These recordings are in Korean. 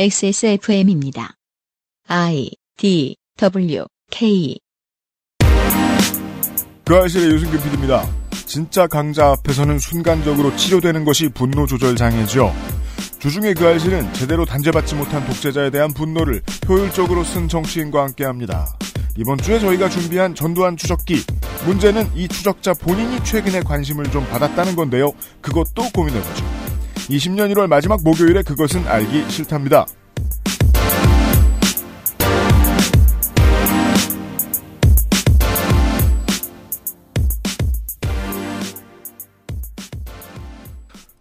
XSFM입니다. I D W K 그 아실의 유승균 PD입니다. 진짜 강자 앞에서는 순간적으로 치료되는 것이 분노 조절 장애죠. 주중에 그 알실은 제대로 단죄받지 못한 독재자에 대한 분노를 효율적으로 쓴 정치인과 함께합니다. 이번 주에 저희가 준비한 전두환 추적기. 문제는 이 추적자 본인이 최근에 관심을 좀 받았다는 건데요. 그것도 고민해보죠. 20년 1월 마지막 목요일에 그것은 알기 싫답니다.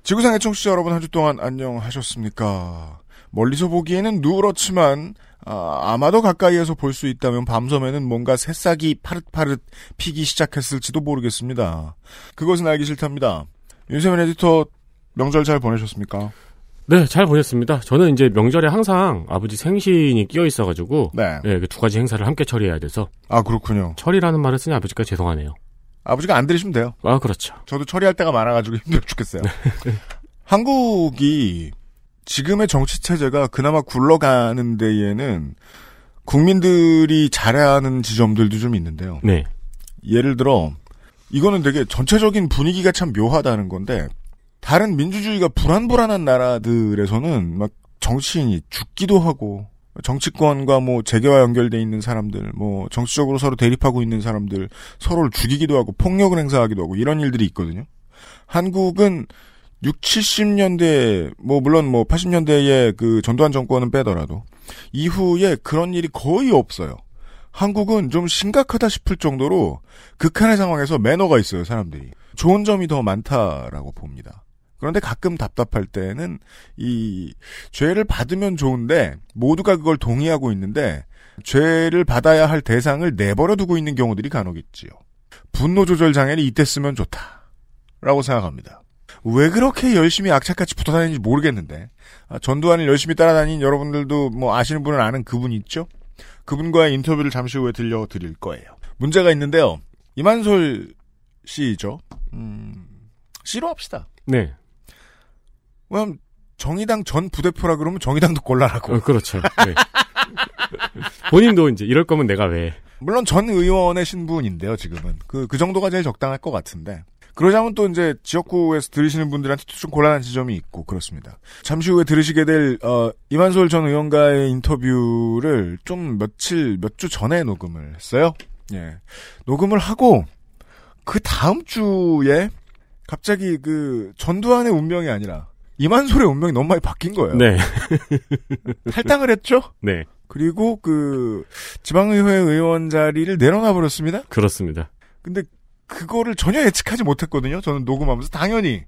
지구상의 청취자 여러분 한 주 동안 안녕하셨습니까? 멀리서 보기에는 누렇지만 아, 마도 가까이에서 볼 수 있다면 밤섬에는 뭔가 새싹이 파릇파릇 피기 시작했을지도 모르겠습니다. 그것은 알기 싫답니다. 윤세민 에디터 명절 잘 보내셨습니까? 네, 잘 보냈습니다. 저는 이제 명절에 항상 아버지 생신이 끼어 있어가지고 네. 네, 그 두 가지 행사를 함께 처리해야 돼서 아 그렇군요. 처리라는 말을 쓰니 아버지가 죄송하네요. 아버지가 안 들으시면 돼요. 아 그렇죠. 저도 처리할 때가 많아가지고 힘들어 죽겠어요. 한국이 지금의 정치 체제가 그나마 굴러가는 데에는 국민들이 잘해야 하는 지점들도 좀 있는데요. 네, 예를 들어 이거는 되게 전체적인 분위기가 참 묘하다는 건데 다른 민주주의가 불안불안한 나라들에서는 막 정치인이 죽기도 하고 정치권과 뭐 재계와 연결돼 있는 사람들, 뭐 정치적으로 서로 대립하고 있는 사람들 서로를 죽이기도 하고 폭력을 행사하기도 하고 이런 일들이 있거든요. 한국은 6, 70년대 뭐 물론 뭐 80년대에 그 전두환 정권은 빼더라도 이후에 그런 일이 거의 없어요. 한국은 좀 심각하다 싶을 정도로 극한의 상황에서 매너가 있어요, 사람들이. 좋은 점이 더 많다라고 봅니다. 그런데 가끔 답답할 때는 이 죄를 받으면 좋은데 모두가 그걸 동의하고 있는데 죄를 받아야 할 대상을 내버려 두고 있는 경우들이 간혹 있지요. 분노 조절 장애는 이때 쓰면 좋다라고 생각합니다. 왜 그렇게 열심히 악착같이 붙어 다니는지 모르겠는데 아, 전두환을 열심히 따라다닌 여러분들도 뭐 아시는 분은 아는 그분 있죠? 그분과의 인터뷰를 잠시 후에 들려드릴 거예요. 문제가 있는데요. 이만솔 씨죠. 음, 씨로 합시다. 네, 왜냐면 정의당 전 부대표라 그러면 정의당도 곤란하고 어, 그렇죠. 네. 본인도 이제 이럴 거면 내가 왜? 물론 전 의원의 신분인데요 지금은 그, 그 정도가 제일 적당할 것 같은데 그러자면 또 이제 지역구에서 들으시는 분들한테 좀 곤란한 지점이 있고 그렇습니다. 잠시 후에 들으시게 될 어, 이만솔 전 의원과의 인터뷰를 좀 며칠 몇 주 전에 녹음을 했어요. 예, 녹음을 하고 그 다음 주에 갑자기 그 전두환의 운명이 아니라 이만솔의 운명이 너무 많이 바뀐 거예요. 네, 탈당을 했죠. 네, 그리고 그 지방의회 의원 자리를 내려놔 버렸습니다. 그렇습니다. 근데 그거를 전혀 예측하지 못했거든요. 저는 녹음하면서 당연히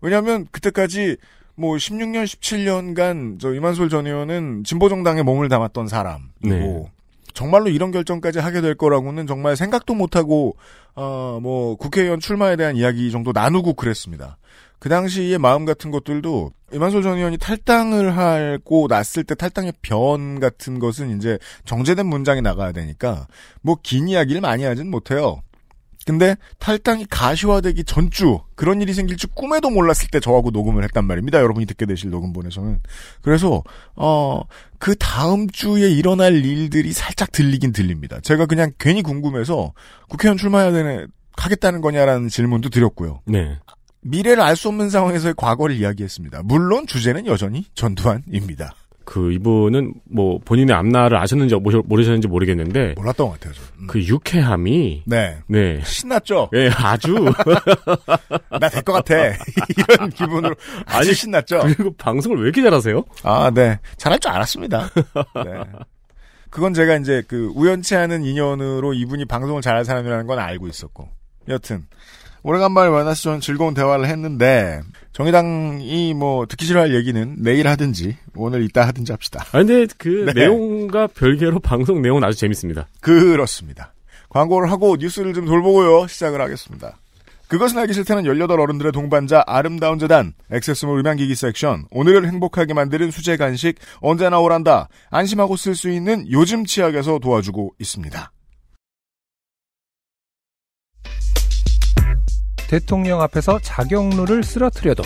왜냐하면 그때까지 뭐 16년, 17년간 저 이만솔 전 의원은 진보 정당에 몸을 담았던 사람이고 네. 정말로 이런 결정까지 하게 될 거라고는 정말 생각도 못하고 어뭐 국회의원 출마에 대한 이야기 정도 나누고 그랬습니다. 그 당시의 마음 같은 것들도 이만솔 전 의원이 탈당을 하고 났을 때 탈당의 변 같은 것은 이제 정제된 문장이 나가야 되니까 뭐 긴 이야기를 많이 하진 못해요. 근데 탈당이 가시화되기 전주 그런 일이 생길 줄 꿈에도 몰랐을 때 저하고 녹음을 했단 말입니다. 여러분이 듣게 되실 녹음본에서는. 그래서 어 그 다음 주에 일어날 일들이 살짝 들리긴 들립니다. 제가 그냥 괜히 궁금해서 국회의원 출마해야 되네 하겠다는 거냐라는 질문도 드렸고요. 네, 미래를 알 수 없는 상황에서의 과거를 이야기했습니다. 물론 주제는 여전히 전두환입니다. 그 이분은 뭐 본인의 앞날을 아셨는지 모르- 모르셨는지 모르겠는데 몰랐던 것 같아요. 음. 그 유쾌함이 네. 네, 신났죠? 예, 아주 나 될 것 같아. 이런 기분으로 아주 아니, 신났죠? 그리고 방송을 왜 이렇게 잘하세요? 아, 네. 잘할 줄 알았습니다. 네. 그건 제가 이제 그 우연치 않은 인연으로 이분이 방송을 잘할 사람이라는 건 알고 있었고. 여튼, 오래간만에 만나서 저는 즐거운 대화를 했는데, 정의당이 뭐 듣기 싫어할 얘기는 내일 하든지, 오늘 이따 하든지 합시다. 아 근데 그 네. 내용과 별개로 방송 내용은 아주 재밌습니다. 그렇습니다. 광고를 하고 뉴스를 좀 돌보고요. 시작을 하겠습니다. 그것은 알기 싫다는 18 어른들의 동반자 아름다운 재단 액세스몰 음향기기 섹션 오늘을 행복하게 만드는 수제 간식 언제나 오란다 안심하고 쓸 수 있는 요즘 치약에서 도와주고 있습니다. 대통령 앞에서 자격루를 쓰러뜨려도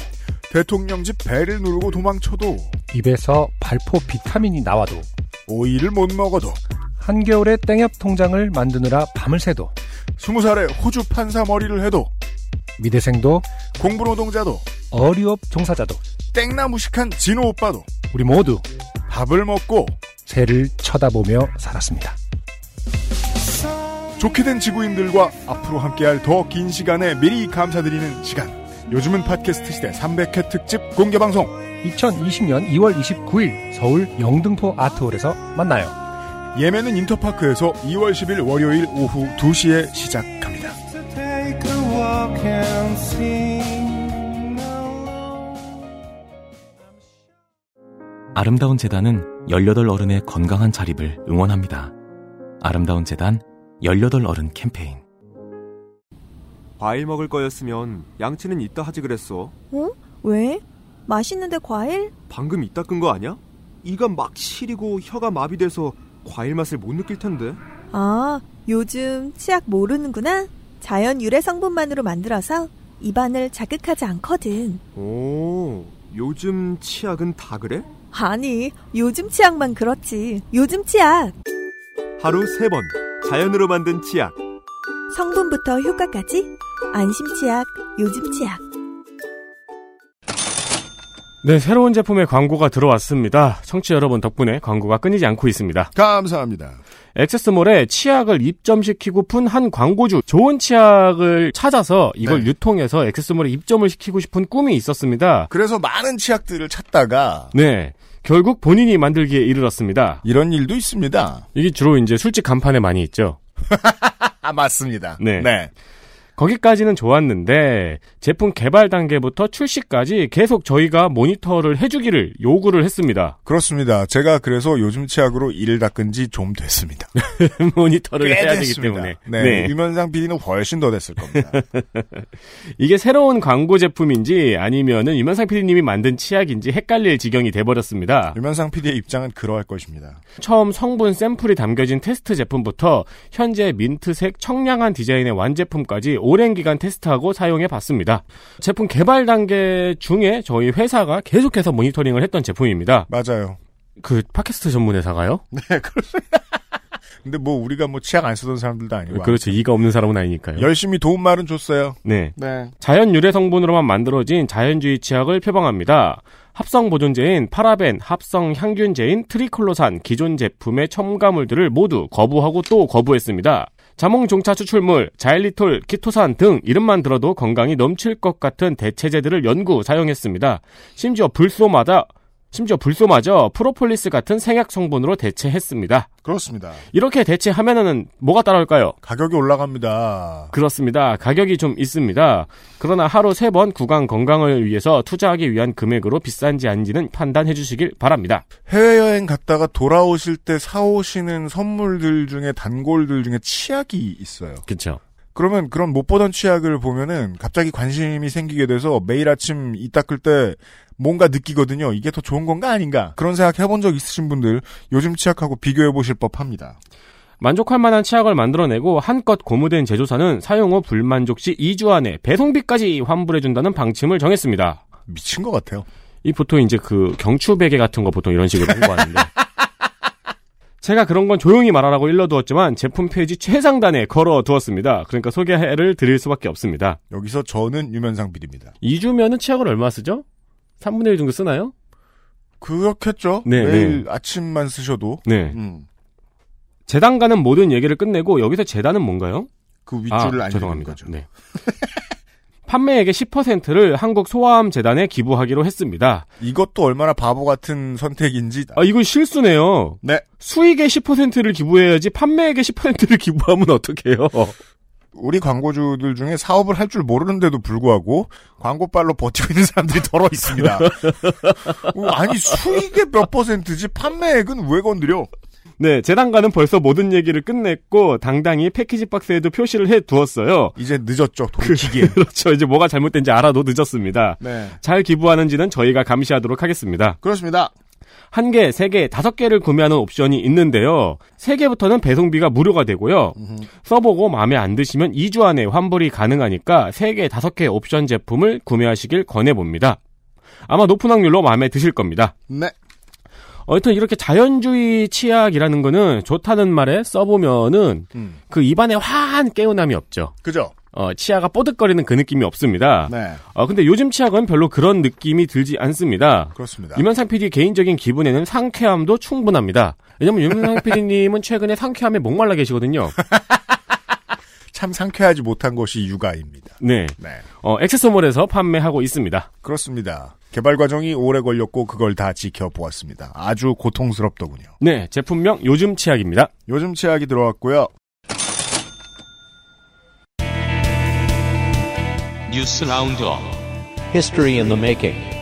대통령 집 배를 누르고 도망쳐도 입에서 발포 비타민이 나와도 오이를 못 먹어도 한겨울에 땡협 통장을 만드느라 밤을 새도 스무 살에 호주 판사 머리를 해도 미대생도 공부노동자도 어리업 종사자도 땡나무식한 진호 오빠도 우리 모두 밥을 먹고 새를 쳐다보며 살았습니다. 좋게 된 지구인들과 앞으로 함께할 더 긴 시간에 미리 감사드리는 시간. 요즘은 팟캐스트 시대 300회 특집 공개 방송. 2020년 2월 29일 서울 영등포 아트홀에서 만나요. 예매는 인터파크에서 2월 10일 월요일 오후 2시에 시작합니다. 아름다운 재단은 18 어른의 건강한 자립을 응원합니다. 아름다운 재단 18 어른 캠페인 과일 먹을 거였으면 양치는 이따 하지 그랬어. 어? 왜? 맛있는데 과일? 방금 이따 끈 거 아니야? 이가 막 시리고 혀가 마비돼서 과일 맛을 못 느낄 텐데. 아, 요즘 치약 모르는구나? 자연 유래 성분만으로 만들어서 입안을 자극하지 않거든. 오, 요즘 치약은 다 그래? 아니, 요즘 치약만 그렇지. 요즘 치약. 하루 세번 자연으로 만든 치약. 성분부터 효과까지 안심 치약, 요즘 치약. 네, 새로운 제품의 광고가 들어왔습니다. 청취 자 여러분 덕분에 광고가 끊이지 않고 있습니다. 감사합니다. 액세스몰에 치약을 입점시키고픈 한 광고주 좋은 치약을 찾아서 이걸 네. 유통해서 액세스몰에 입점을 시키고 싶은 꿈이 있었습니다. 그래서 많은 치약들을 찾다가 네. 결국 본인이 만들기에 이르렀습니다. 이런 일도 있습니다. 이게 주로 이제 술집 간판에 많이 있죠. 아, 맞습니다. 네. 네. 거기까지는 좋았는데 제품 개발 단계부터 출시까지 계속 저희가 모니터를 해주기를 요구를 했습니다. 그렇습니다. 제가 그래서 요즘 치약으로 이를 닦은 지 좀 됐습니다. 모니터를 꽤 해야 되기 됐습니다. 때문에. 네. 유면상 PD는 훨씬 더 됐을 겁니다. 이게 새로운 광고 제품인지 아니면은 유면상 PD님이 만든 치약인지 헷갈릴 지경이 돼버렸습니다. 유면상 PD의 입장은 그러할 것입니다. 처음 성분 샘플이 담겨진 테스트 제품부터 현재 민트색 청량한 디자인의 완제품까지 오랜 기간 테스트하고 사용해 봤습니다. 제품 개발 단계 중에 저희 회사가 계속해서 모니터링을 했던 제품입니다. 맞아요. 그 팟캐스트 전문 회사가요? 네, 그렇습니다. 근데 뭐 우리가 뭐 치약 안 쓰던 사람들도 아니고 그렇죠. 이가 없는 사람은 아니니까요. 열심히 도움 말은 줬어요. 네. 네. 자연 유래 성분으로만 만들어진 자연주의 치약을 표방합니다. 합성 보존제인 파라벤, 합성 향균제인 트리클로산 기존 제품의 첨가물들을 모두 거부하고 또 거부했습니다. 자몽 종차 추출물, 자일리톨, 키토산 등 이름만 들어도 건강이 넘칠 것 같은 대체제들을 연구 사용했습니다. 심지어 불소마다 심지어 불소마저 프로폴리스 같은 생약 성분으로 대체했습니다. 그렇습니다. 이렇게 대체하면은 뭐가 따라올까요? 가격이 올라갑니다. 그렇습니다. 가격이 좀 있습니다. 그러나 하루 세 번 구강 건강을 위해서 투자하기 위한 금액으로 비싼지 아닌지는 판단해 주시길 바랍니다. 해외여행 갔다가 돌아오실 때 사오시는 선물들 중에 단골들 중에 치약이 있어요. 그렇죠. 그러면 그런 못 보던 치약을 보면은 갑자기 관심이 생기게 돼서 매일 아침 이 닦을 때 뭔가 느끼거든요. 이게 더 좋은 건가 아닌가? 그런 생각 해본 적 있으신 분들 요즘 치약하고 비교해 보실 법합니다. 만족할 만한 치약을 만들어내고 한껏 고무된 제조사는 사용 후 불만족 시 2주 안에 배송비까지 환불해준다는 방침을 정했습니다. 미친 것 같아요. 이 보통 이제 그 경추 베개 같은 거 보통 이런 식으로 홍보하는데. 제가 그런 건 조용히 말하라고 일러두었지만 제품 페이지 최상단에 걸어두었습니다. 그러니까 소개를 드릴 수밖에 없습니다. 여기서 저는 유면상 비입니다 2주면은 치약을 얼마 쓰죠? 3분의 1 정도 쓰나요? 그렇겠죠. 네, 매일 아침만 쓰셔도 네. 음, 재단가는 모든 얘기를 끝내고 여기서 재단은 뭔가요? 그 윗줄을 아, 안 죄송합니다. 거죠. 네. 판매액의 10%를 한국 소아암 재단에 기부하기로 했습니다. 이것도 얼마나 바보 같은 선택인지 아, 이건 실수네요. 네. 수익의 10%를 기부해야지 판매액의 10%를 기부하면 어떡해요? 우리 광고주들 중에 사업을 할 줄 모르는데도 불구하고 광고빨로 버티고 있는 사람들이 더러 있습니다. 어, 아니 수익의 몇 퍼센트지 판매액은 왜 건드려? 네, 재단가는 벌써 모든 얘기를 끝냈고 당당히 패키지 박스에도 표시를 해 두었어요. 이제 늦었죠 돌이키기에. 그렇죠. 이제 뭐가 잘못된지 알아도 늦었습니다. 네. 잘 기부하는지는 저희가 감시하도록 하겠습니다. 그렇습니다. 한 개, 세 개, 다섯 개를 구매하는 옵션이 있는데요. 세 개부터는 배송비가 무료가 되고요. 써보고 마음에 안 드시면 2주 안에 환불이 가능하니까 세 개, 다섯 개 옵션 제품을 구매하시길 권해봅니다. 아마 높은 확률로 마음에 드실 겁니다. 네. 어쨌든 이렇게 자연주의 치약이라는 거는 좋다는 말에 써보면은 음. 그 입안에 화한 개운함이 없죠. 그죠? 어, 치아가 뽀득거리는 그 느낌이 없습니다. 네. 어, 근데 요즘 치약은 별로 그런 느낌이 들지 않습니다. 그렇습니다. 유면상 PD 개인적인 기분에는 상쾌함도 충분합니다. 왜냐면 유면상 PD님은 최근에 상쾌함에 목말라 계시거든요. 참 상쾌하지 못한 것이 육아입니다. 네. 네. 어, 액세서몰에서 판매하고 있습니다. 그렇습니다. 개발 과정이 오래 걸렸고 그걸 다 지켜보았습니다. 아주 고통스럽더군요. 네. 제품명 요즘 치약입니다. 요즘 치약이 들어왔고요. 뉴스 roundup History in the making.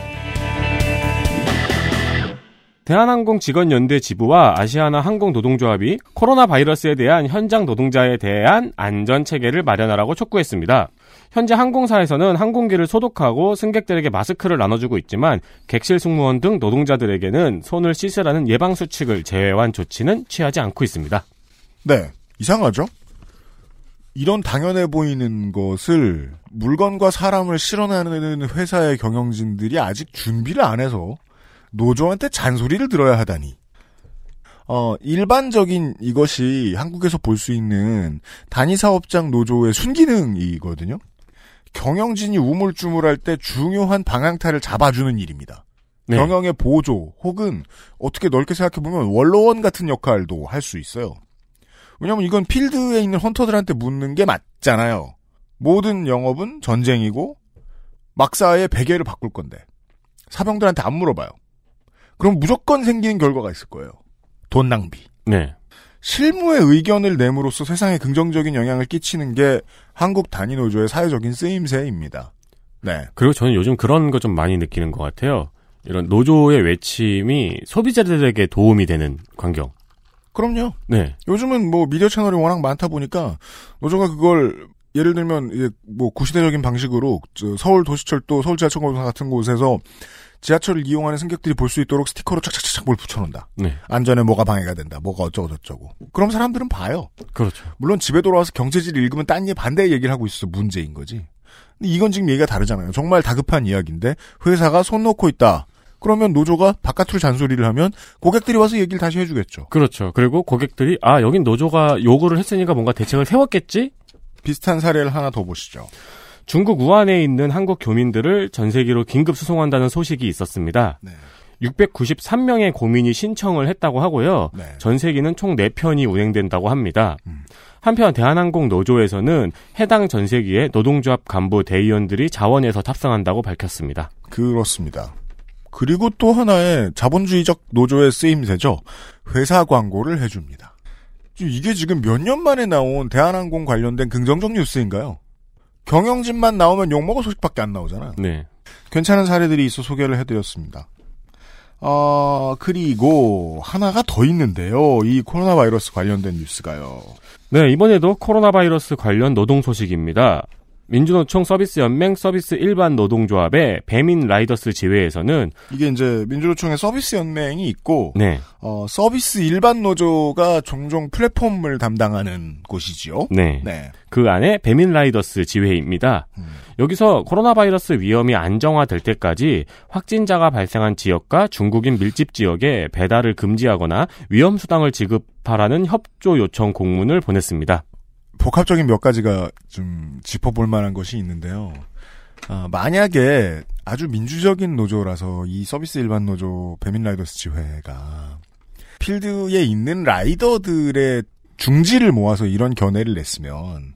대한항공 직원연대 지부와 아시아나 항공노동조합이 코로나 바이러스에 대한 현장 노동자에 대한 안전 체계를 마련하라고 촉구했습니다. 현재 항공사에서는 항공기를 소독하고 승객들에게 마스크를 나눠주고 있지만 객실 승무원 등 노동자들에게는 손을 씻으라는 예방 수칙을 제외한 조치는 취하지 않고 있습니다. 네. 이상하죠? 이런 당연해 보이는 것을 물건과 사람을 실어나르는 회사의 경영진들이 아직 준비를 안 해서 노조한테 잔소리를 들어야 하다니. 어, 일반적인 이것이 한국에서 볼 수 있는 단위사업장 노조의 순기능이거든요. 경영진이 우물쭈물할 때 중요한 방향타를 잡아주는 일입니다. 네. 경영의 보조 혹은 어떻게 넓게 생각해보면 원로원 같은 역할도 할 수 있어요. 왜냐면 이건 필드에 있는 헌터들한테 묻는 게 맞잖아요. 모든 영업은 전쟁이고 막사의 베개를 바꿀 건데 사병들한테 안 물어봐요. 그럼 무조건 생기는 결과가 있을 거예요. 돈 낭비. 네. 실무의 의견을 내므로써 세상에 긍정적인 영향을 끼치는 게 한국 단위 노조의 사회적인 쓰임새입니다. 네. 그리고 저는 요즘 그런 거 좀 많이 느끼는 것 같아요. 이런 노조의 외침이 소비자들에게 도움이 되는 광경. 그럼요. 네. 요즘은 뭐 미디어 채널이 워낙 많다 보니까 노조가 그걸 예를 들면 이제 뭐 구시대적인 방식으로 저 서울 도시철도 서울 지하철공사 같은 곳에서 지하철을 이용하는 승객들이 볼 수 있도록 스티커로 착착착착 뭘 붙여놓는다. 네. 안전에 뭐가 방해가 된다. 뭐가 어쩌고 저쩌고. 그럼 사람들은 봐요. 그렇죠. 물론 집에 돌아와서 경제지를 읽으면 딴얘 반대 얘기를 하고 있어 문제인 거지. 근데 이건 지금 얘기가 다르잖아요. 정말 다급한 이야기인데 회사가 손 놓고 있다. 그러면 노조가 바깥으로 잔소리를 하면 고객들이 와서 얘기를 다시 해주겠죠. 그렇죠. 그리고 고객들이 아 여긴 노조가 요구를 했으니까 뭔가 대책을 세웠겠지? 비슷한 사례를 하나 더 보시죠. 중국 우한에 있는 한국 교민들을 전세기로 긴급 수송한다는 소식이 있었습니다. 네. 693명의 고민이 신청을 했다고 하고요. 네. 전 세기는 총 4편이 운행된다고 합니다. 음. 한편 대한항공 노조에서는 해당 전 세기에 노동조합 간부 대의원들이 자원해서 탑승한다고 밝혔습니다. 그렇습니다. 그리고 또 하나의 자본주의적 노조의 쓰임새죠. 회사 광고를 해줍니다. 이게 지금 몇 년 만에 나온 대한항공 관련된 긍정적 뉴스인가요? 경영진만 나오면 욕먹을 소식밖에 안 나오잖아. 네. 괜찮은 사례들이 있어 소개를 해드렸습니다. 어, 그리고 하나가 더 있는데요. 이 코로나 바이러스 관련된 뉴스가요. 네, 이번에도 코로나 바이러스 관련 노동 소식입니다. 민주노총 서비스 연맹 서비스 일반 노동조합의 배민 라이더스 지회에서는 이게 이제 민주노총의 서비스 연맹이 있고 네, 어, 서비스 일반 노조가 종종 플랫폼을 담당하는 곳이지요. 네, 네. 그 안에 배민 라이더스 지회입니다. 음. 여기서 코로나 바이러스 위험이 안정화될 때까지 확진자가 발생한 지역과 중국인 밀집 지역에 배달을 금지하거나 위험 수당을 지급하라는 협조 요청 공문을 보냈습니다. 복합적인 몇 가지가 좀 짚어볼 만한 것이 있는데요. 아, 만약에 아주 민주적인 노조라서 이 서비스 일반 노조 배민 라이더스 지회가 필드에 있는 라이더들의 중지를 모아서 이런 견해를 냈으면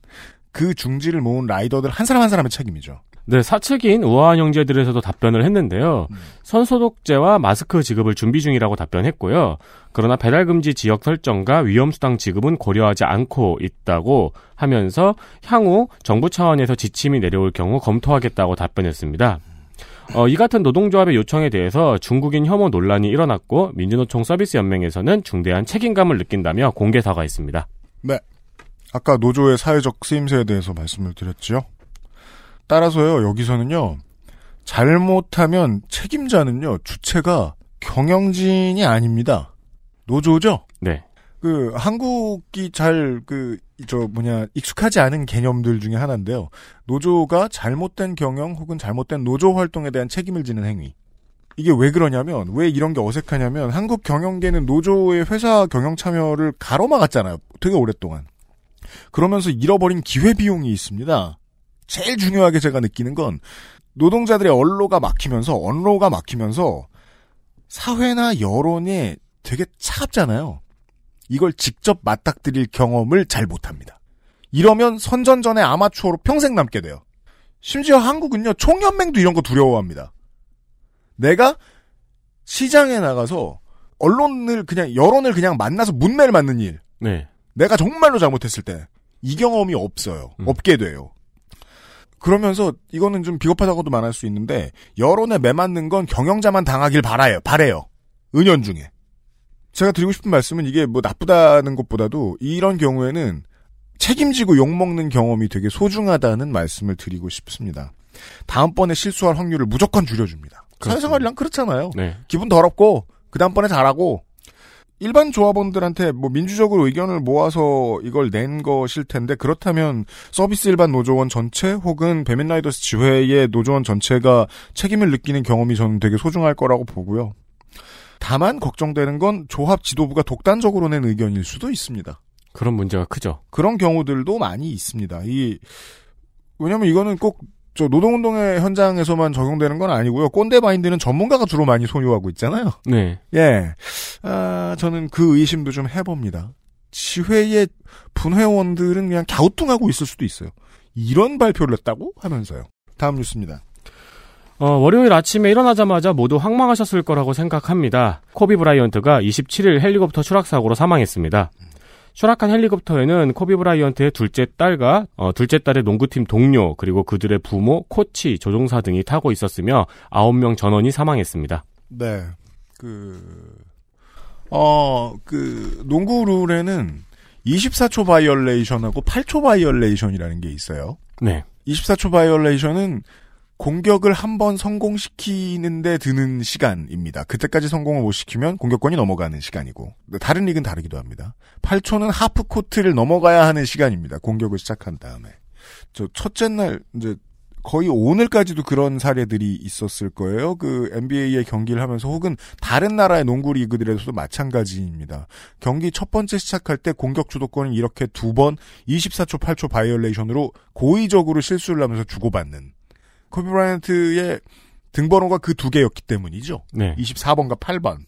그 중지를 모은 라이더들 한 사람 한 사람의 책임이죠. 네, 사측인 우아한 형제들에서도 답변을 했는데요. 음. 선소독제와 마스크 지급을 준비 중이라고 답변했고요. 그러나 배달 금지 지역 설정과 위험 수당 지급은 고려하지 않고 있다고 하면서 향후 정부 차원에서 지침이 내려올 경우 검토하겠다고 답변했습니다. 어, 이 같은 노동조합의 요청에 대해서 중국인 혐오 논란이 일어났고 민주노총 서비스 연맹에서는 중대한 책임감을 느낀다며 공개 사과했습니다. 아까 노조의 사회적 쓰임새에 대해서 말씀을 드렸지요. 따라서요, 여기서는요, 잘못하면 책임자는요, 주체가 경영진이 아닙니다. 노조죠? 네. 그, 한국이 잘, 그, 저, 뭐냐, 익숙하지 않은 개념들 중에 하나인데요. 노조가 잘못된 경영 혹은 잘못된 노조 활동에 대한 책임을 지는 행위. 이게 왜 그러냐면 왜 이런 게 어색하냐면 한국 경영계는 노조의 회사 경영 참여를 가로막았잖아요. 되게 오랫동안. 그러면서 잃어버린 기회 비용이 있습니다. 제일 중요하게 제가 느끼는 건 노동자들의 언로가 막히면서 언로가 막히면서 사회나 여론에 되게 차갑잖아요. 이걸 직접 맞닥뜨릴 경험을 잘 못합니다. 이러면 선전전에 아마추어로 평생 남게 돼요. 심지어 한국은요 총연맹도 이런 거 두려워합니다. 내가 시장에 나가서 언론을 그냥 여론을 그냥 만나서 문매를 맞는 일. 네. 내가 정말로 잘못했을 때 이 경험이 없어요. 음. 없게 돼요. 그러면서 이거는 좀 비겁하다고도 말할 수 있는데 여론에 매맞는 건 경영자만 당하길 바라요. 바래요. 은연 중에. 제가 드리고 싶은 말씀은 이게 뭐 나쁘다는 것보다도 이런 경우에는 책임지고 욕먹는 경험이 되게 소중하다는 말씀을 드리고 싶습니다. 다음번에 실수할 확률을 무조건 줄여줍니다. 사회생활이랑 그렇잖아요. 네. 기분 더럽고 그 다음번에 잘하고 일반 조합원들한테 뭐 민주적으로 의견을 모아서 이걸 낸 것일 텐데 그렇다면 서비스 일반 노조원 전체 혹은 배민라이더스 지회의 노조원 전체가 책임을 느끼는 경험이 저는 되게 소중할 거라고 보고요. 다만 걱정되는 건 조합 지도부가 독단적으로 낸 의견일 수도 있습니다. 그런 문제가 크죠. 그런 경우들도 많이 있습니다. 이 왜냐면 이거는 꼭 저 노동운동의 현장에서만 적용되는 건 아니고요. 꼰대 마인드는 전문가가 주로 많이 소유하고 있잖아요. 네. 예. 아, 저는 그 의심도 좀 해봅니다. 지회의 분회원들은 그냥 갸우뚱하고 있을 수도 있어요. 이런 발표를 했다고 하면서요. 다음 뉴스입니다. 어, 월요일 아침에 일어나자마자 모두 황망하셨을 거라고 생각합니다. 코비 브라이언트가 27일 헬리콥터 추락 사고로 사망했습니다. 추락한 헬리콥터에는 코비 브라이언트의 둘째 딸과 어, 둘째 딸의 농구팀 동료 그리고 그들의 부모, 코치, 조종사 등이 타고 있었으며 9명 전원이 사망했습니다. 네. 그, 어, 그, 농구 룰에는 24초 violation하고 8초 violation이라는 게 있어요. 네. 24초 violation은 공격을 한 번 성공시키는데 드는 시간입니다. 그때까지 성공을 못 시키면 공격권이 넘어가는 시간이고 다른 리그는 다르기도 합니다. 8초는 하프 코트를 넘어가야 하는 시간입니다. 공격을 시작한 다음에 저 첫째 날 이제 거의 오늘까지도 그런 사례들이 있었을 거예요. 그 NBA의 경기를 하면서 혹은 다른 나라의 농구 리그들에서도 마찬가지입니다. 경기 첫 번째 시작할 때 공격 주도권을 이렇게 두 번 24초 8초 violation으로 고의적으로 실수를 하면서 주고받는 코비 브라이언트의 등번호가 그 두 개였기 때문이죠. 네. 24번과 8번.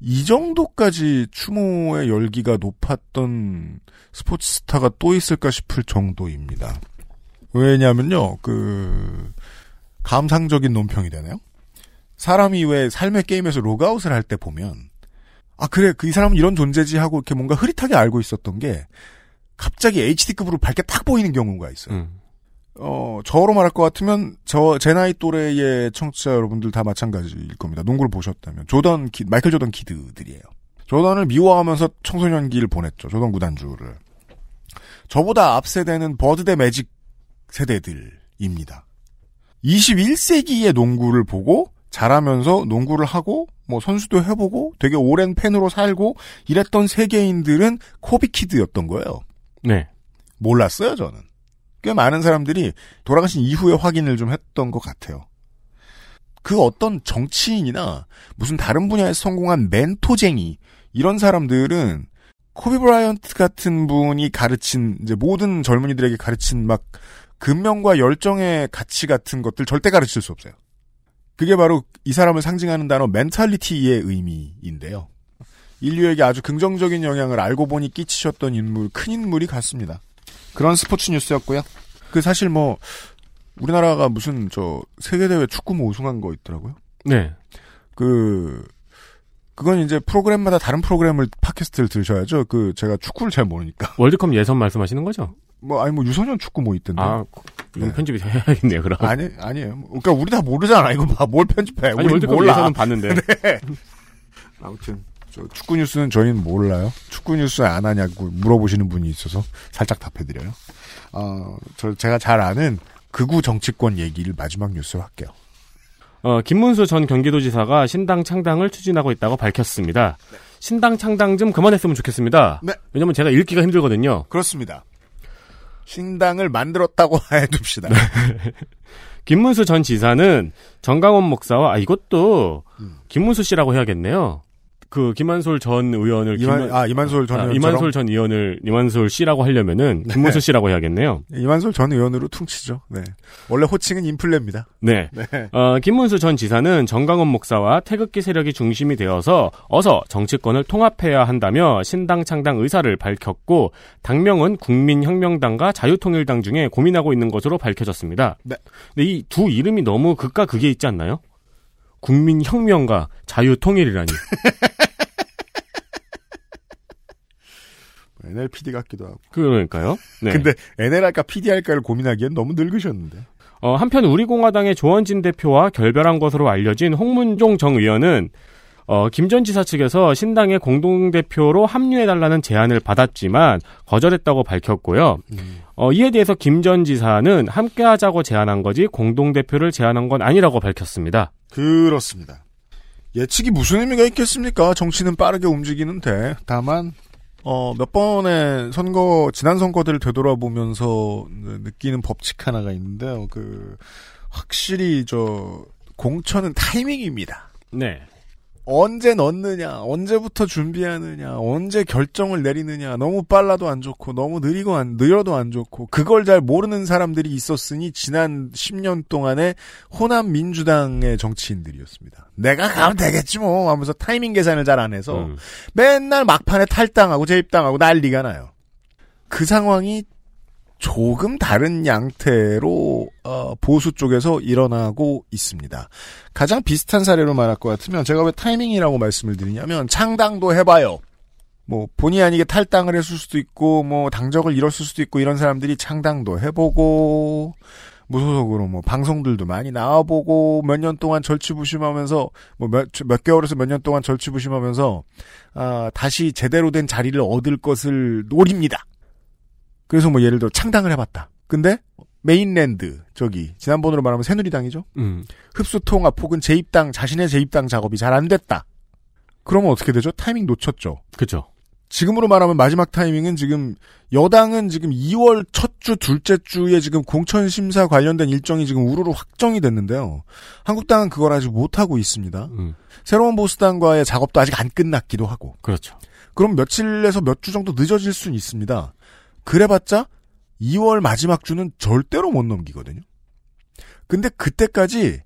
이 정도까지 추모의 열기가 높았던 스포츠 스타가 또 있을까 싶을 정도입니다. 왜냐면요, 그, 감상적인 논평이 되네요. 사람이 왜 삶의 게임에서 로그아웃을 할 때 보면, 아, 그래, 그 이 사람은 이런 존재지 하고 이렇게 뭔가 흐릿하게 알고 있었던 게, 갑자기 HD급으로 밝게 딱 보이는 경우가 있어요. 음. 어, 저로 말할 것 같으면, 저, 제 나이 또래의 청취자 여러분들 다 마찬가지일 겁니다. 농구를 보셨다면. 조던, 키, 마이클 조던 kid들이에요. 조던을 미워하면서 청소년기를 보냈죠. 조던 구단주를. 저보다 앞 세대는 버드 대 매직 세대들입니다. 21세기의 농구를 보고, 자라면서 농구를 하고, 뭐 선수도 해보고, 되게 오랜 팬으로 살고, 이랬던 세계인들은 코비 kid였던 거예요. 네. 몰랐어요, 저는. 꽤 많은 사람들이 돌아가신 이후에 확인을 좀 했던 것 같아요. 그 어떤 정치인이나 무슨 다른 분야에서 성공한 멘토쟁이 이런 사람들은 코비 브라이언트 같은 분이 가르친 이제 모든 젊은이들에게 가르친 막 근명과 열정의 가치 같은 것들 절대 가르칠 수 없어요. 그게 바로 이 사람을 상징하는 단어 멘탈리티의 의미인데요. 인류에게 아주 긍정적인 영향을 알고 보니 끼치셨던 인물, 큰 인물이 같습니다. 그런 스포츠 뉴스였고요. 그 사실 뭐 우리나라가 무슨 저 세계대회 축구 뭐 우승한 거 있더라고요. 네. 그 그건 이제 프로그램마다 다른 프로그램을 팟캐스트를 들으셔야죠. 그 제가 축구를 잘 모르니까. 월드컵 예선 말씀하시는 거죠? 뭐 아니 뭐 유소년 축구 뭐 있던데. 아, 이건 네. 편집이 해야겠네요, 그럼. 아니 아니에요. 그러니까 우리 다 모르잖아. 이거 봐. 뭘 편집해? 아니, 우리 월드컵 몰라. 예선은 봤는데. 아무튼 저 축구 뉴스는 저희는 몰라요. 축구 뉴스 안 하냐고 물어보시는 분이 있어서 살짝 답해드려요. 어, 저 제가 잘 아는 극우 정치권 얘기를 마지막 뉴스로 할게요. 어, 김문수 전 경기도지사가 신당 창당을 추진하고 있다고 밝혔습니다. 신당 창당 좀 그만했으면 좋겠습니다. 네. 왜냐면 제가 읽기가 힘들거든요. 그렇습니다. 신당을 만들었다고 해둡시다. 김문수 전 지사는 정강원 목사와 아 이것도 김문수 씨라고 해야겠네요. 그 김한솔 전 의원을 이만, 김한- 아, 이만솔 전 아? 이만솔 전 의원을 이만솔 씨라고 하려면은 김문수 씨라고 해야겠네요. 이만솔 전 의원으로 퉁치죠. 네. 원래 호칭은 인플레입니다. 네. 네. 어, 김문수 전 지사는 정강원 목사와 태극기 세력이 중심이 되어서 어서 정치권을 통합해야 한다며 신당 창당 의사를 밝혔고 당명은 국민혁명당과 자유통일당 중에 고민하고 있는 것으로 밝혀졌습니다. 네. 근데 이 두 이름이 너무 극과 극에 있지 않나요? 국민혁명과 자유통일이라니. NLPD 같기도 하고. 그러니까요. 네. 근데 NL 할까 PD 할까를 고민하기엔 너무 늙으셨는데. 어, 한편 우리공화당의 조원진 대표와 결별한 것으로 알려진 홍문종 정 의원은 어, 김 전 지사 측에서 신당의 공동대표로 합류해달라는 제안을 받았지만 거절했다고 밝혔고요. 어, 이에 대해서 김 전 지사는 함께하자고 제안한 거지 공동대표를 제안한 건 아니라고 밝혔습니다. 그렇습니다. 예측이 무슨 의미가 있겠습니까? 정치는 빠르게 움직이는데 다만 어, 몇 번의 선거 지난 선거들을 되돌아보면서 느끼는 법칙 하나가 있는데요. 그 확실히 저 공천은 타이밍입니다. 네. 언제 넣느냐, 언제부터 준비하느냐, 언제 결정을 내리느냐, 너무 빨라도 안 좋고, 너무 느리고 안, 느려도 안 좋고, 그걸 잘 모르는 사람들이 있었으니, 지난 10년 동안의 호남 민주당의 정치인들이었습니다. 내가 가면 되겠지 뭐, 하면서 타이밍 계산을 잘 안 해서, 음. 맨날 막판에 탈당하고 재입당하고 난리가 나요. 그 상황이 조금 다른 양태로 어, 보수 쪽에서 일어나고 있습니다. 가장 비슷한 사례로 말할 것 같으면 제가 왜 타이밍이라고 말씀을 드리냐면 창당도 해봐요. 뭐 본의 아니게 탈당을 했을 수도 있고 뭐 당적을 잃었을 수도 있고 이런 사람들이 창당도 해보고 무소속으로 뭐 방송들도 많이 나와보고 몇 년 동안 절치부심하면서 뭐몇 몇 개월에서 몇 년 동안 절치부심하면서 아 다시 제대로 된 자리를 얻을 것을 노립니다. 그래서 뭐 예를 들어 창당을 해봤다. 근데 mainland 저기 지난번으로 말하면 새누리당이죠. 음. 흡수 통합 혹은 재입당 자신의 재입당 작업이 잘 안 됐다. 그러면 어떻게 되죠? 타이밍 놓쳤죠. 그죠. 지금으로 말하면 마지막 타이밍은 지금 여당은 지금 2월 첫 주 둘째 주에 지금 공천 심사 관련된 일정이 지금 우르르 확정이 됐는데요. 한국당은 그걸 아직 못 하고 있습니다. 음. 새로운 보수당과의 작업도 아직 안 끝났기도 하고. 그렇죠. 그럼 며칠에서 몇 주 정도 늦어질 수는 있습니다. 그래봤자 2월 마지막 주는 절대로 못 넘기거든요. 근데 그때까지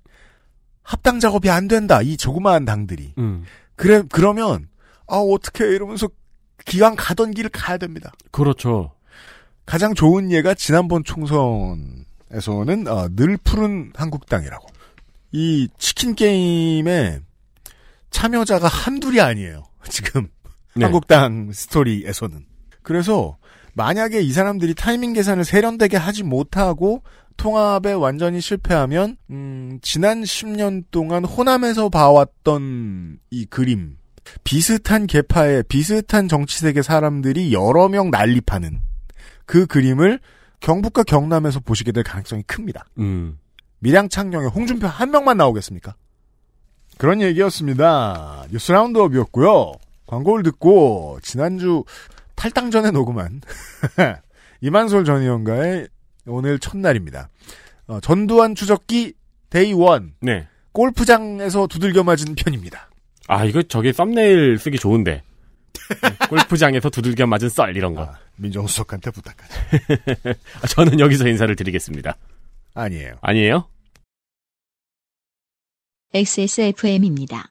합당 작업이 안 된다. 이 조그마한 당들이. 음. 그래 그러면 아 어떻게 이러면서 기왕 가던 길을 가야 됩니다. 그렇죠. 가장 좋은 예가 지난번 총선에서는 어, 늘 푸른 한국당이라고. 이 치킨 게임에 참여자가 한둘이 아니에요. 지금 네. 한국당 스토리에서는. 그래서 만약에 이 사람들이 타이밍 계산을 세련되게 하지 못하고 통합에 완전히 실패하면 음, 지난 10년 동안 호남에서 봐왔던 이 그림 비슷한 계파의 비슷한 정치색의 사람들이 여러 명 난립하는 그 그림을 경북과 경남에서 보시게 될 가능성이 큽니다. 음. 밀양창녕에 홍준표 한 명만 나오겠습니까? 그런 얘기였습니다. 뉴스 라운드업이었고요. 광고를 듣고 지난주 탈당 전에 녹음한 이만솔 전 의원과의 오늘 첫날입니다. 어, 전두환 추적기 Day one 네. 골프장에서 두들겨 맞은 편입니다. 아, 이거 저기 썸네일 쓰기 좋은데. 골프장에서 두들겨 맞은 썰 이런 거. 아, 민정수석한테 부탁하죠. 아, 저는 여기서 인사를 드리겠습니다. 아니에요. 아니에요? XSFM입니다.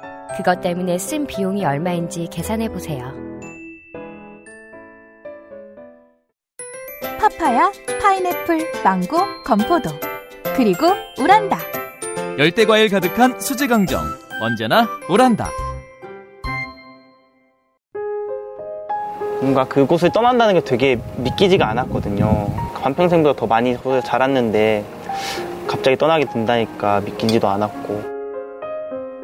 그것 때문에 쓴 비용이 얼마인지 계산해 보세요. 파파야, 파인애플, 망고, 건포도. 그리고 우란다. 열대 과일 가득한 수제 강정. 언제나 오란다. 뭔가 그곳을 떠난다는 게 되게 믿기지가 않았거든요. 반평생보다 더 많이 자랐는데 갑자기 떠나게 된다니까 믿긴지도 않았고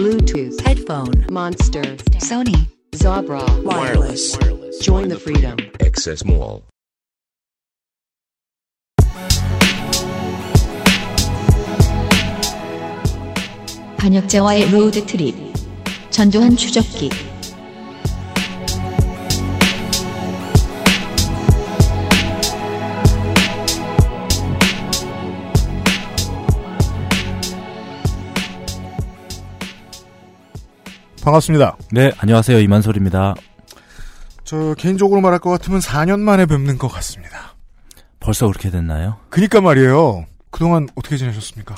Bluetooth, headphone, Monster, Sony, Zabra, wireless. Join the freedom. Access Mall. 반역자와의 로드 트립. 전두환 추적기. 반갑습니다. 네, 안녕하세요. 이만솔입니다. 저 개인적으로 말할 것 같으면 4년 만에 뵙는 것 같습니다. 벌써 그렇게 됐나요? 그니까 말이에요. 그동안 어떻게 지내셨습니까?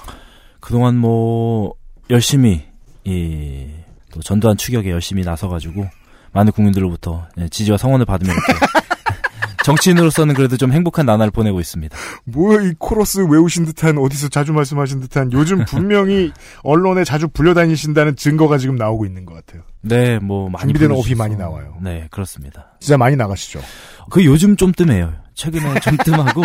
그동안 뭐 열심히 이 또 전두환 추격에 열심히 나서가지고 많은 국민들로부터 예, 지지와 성원을 받으며 이렇게 정치인으로서는 그래도 좀 행복한 나날을 보내고 있습니다. 뭐야 이 코러스 외우신 듯한 어디서 자주 말씀하신 듯한 요즘 분명히 언론에 자주 불려다니신다는 증거가 지금 나오고 있는 것 같아요. 네, 뭐 많이 준비되는. 어휘 많이 나와요. 네, 그렇습니다. 진짜 많이 나가시죠. 그 요즘 좀 뜸해요. 최근에 좀 뜸하고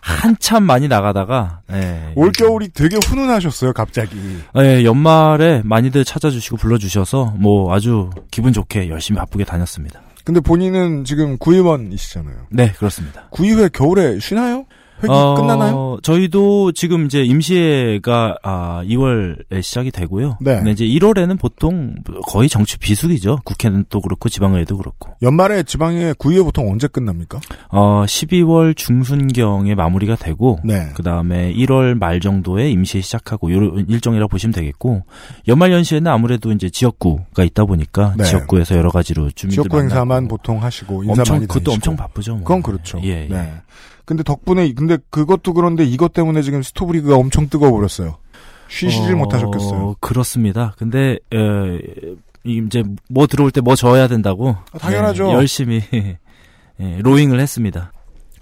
한참 많이 나가다가 예, 올겨울이 되게 훈훈하셨어요, 갑자기. 예, 연말에 많이들 찾아주시고 불러주셔서 뭐 아주 기분 좋게 열심히 바쁘게 다녔습니다. 근데 본인은 지금 구의원이시잖아요. 네, 그렇습니다. 구의회 겨울에 쉬나요? 회기 어, 끝나나요? 저희도 지금 이제 임시회가 아 2월에 시작이 되고요. 네. 근데 이제 1월에는 보통 거의 정치 비수기죠. 국회는 또 그렇고 지방의회도 그렇고. 연말에 지방의 구의회 보통 언제 끝납니까? 어 12월 중순경에 마무리가 되고 네. 그다음에 1월 말 정도에 임시회 시작하고 요 일정이라고 보시면 되겠고 연말 연시에는 아무래도 이제 지역구가 있다 보니까 네. 지역구에서 여러 가지로 주민들 지역구 행사만 보통 하시고 인사 엄청 많이 그것도 다니시고. 엄청 바쁘죠. 뭐. 그건 그렇죠. 예, 예. 네. 근데 덕분에 근데 그것도 그런데 이것 때문에 지금 스토브리그가 엄청 뜨거워 버렸어요. 쉬시질 어, 못하셨겠어요. 그렇습니다. 근데 에, 이제 뭐 들어올 때뭐 져야 된다고 아, 당연하죠. 예, 열심히 예, 로잉을 했습니다.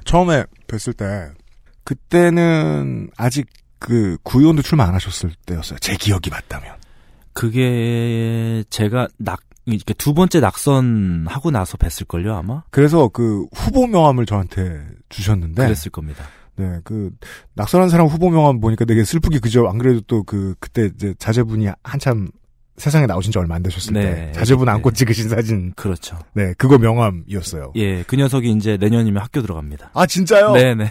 처음에 뵀을 때 그때는 아직 그 구의원도 출마 안 하셨을 때였어요. 제 기억이 맞다면. 그게 제가 낙 이렇게 두 번째 낙선 하고 나서 뵀을 걸요 아마 그래서 그 후보 명함을 저한테 주셨는데 그랬을 겁니다. 네, 그 낙선한 사람 후보 명함 보니까 되게 슬프게 그죠. 안 그래도 또 그 그때 이제 자제분이 한참 세상에 나오신 지 얼마 안 되셨을 네. 때 자제분 안고 찍으신 사진. 그렇죠. 네, 그거 명함이었어요. 예, 그 녀석이 이제 내년이면 학교 들어갑니다. 아 진짜요? 네 네.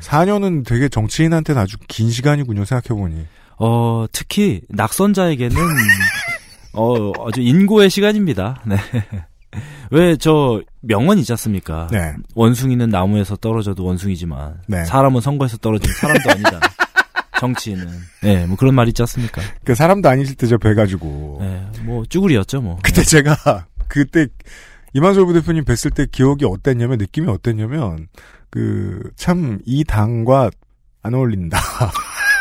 4년은 되게 정치인한테는 아주 긴 시간이군요. 생각해 보니. 어 특히 낙선자에게는 어 아주 인고의 시간입니다. 네. 왜 저 명언 있지 않습니까? 네. 원숭이는 나무에서 떨어져도 원숭이지만 네. 사람은 선거에서 떨어지는 사람도 아니다. 정치인은. 네, 뭐 그런 말 있지 않습니까? 그 사람도 아니실 때 저 뵈가지고. 네, 뭐 쭈구리였죠, 뭐. 그때 제가 그때 이만솔 부대표님 뵀을 때 기억이 어땠냐면 느낌이 어땠냐면 그 참 이 당과 안 어울린다.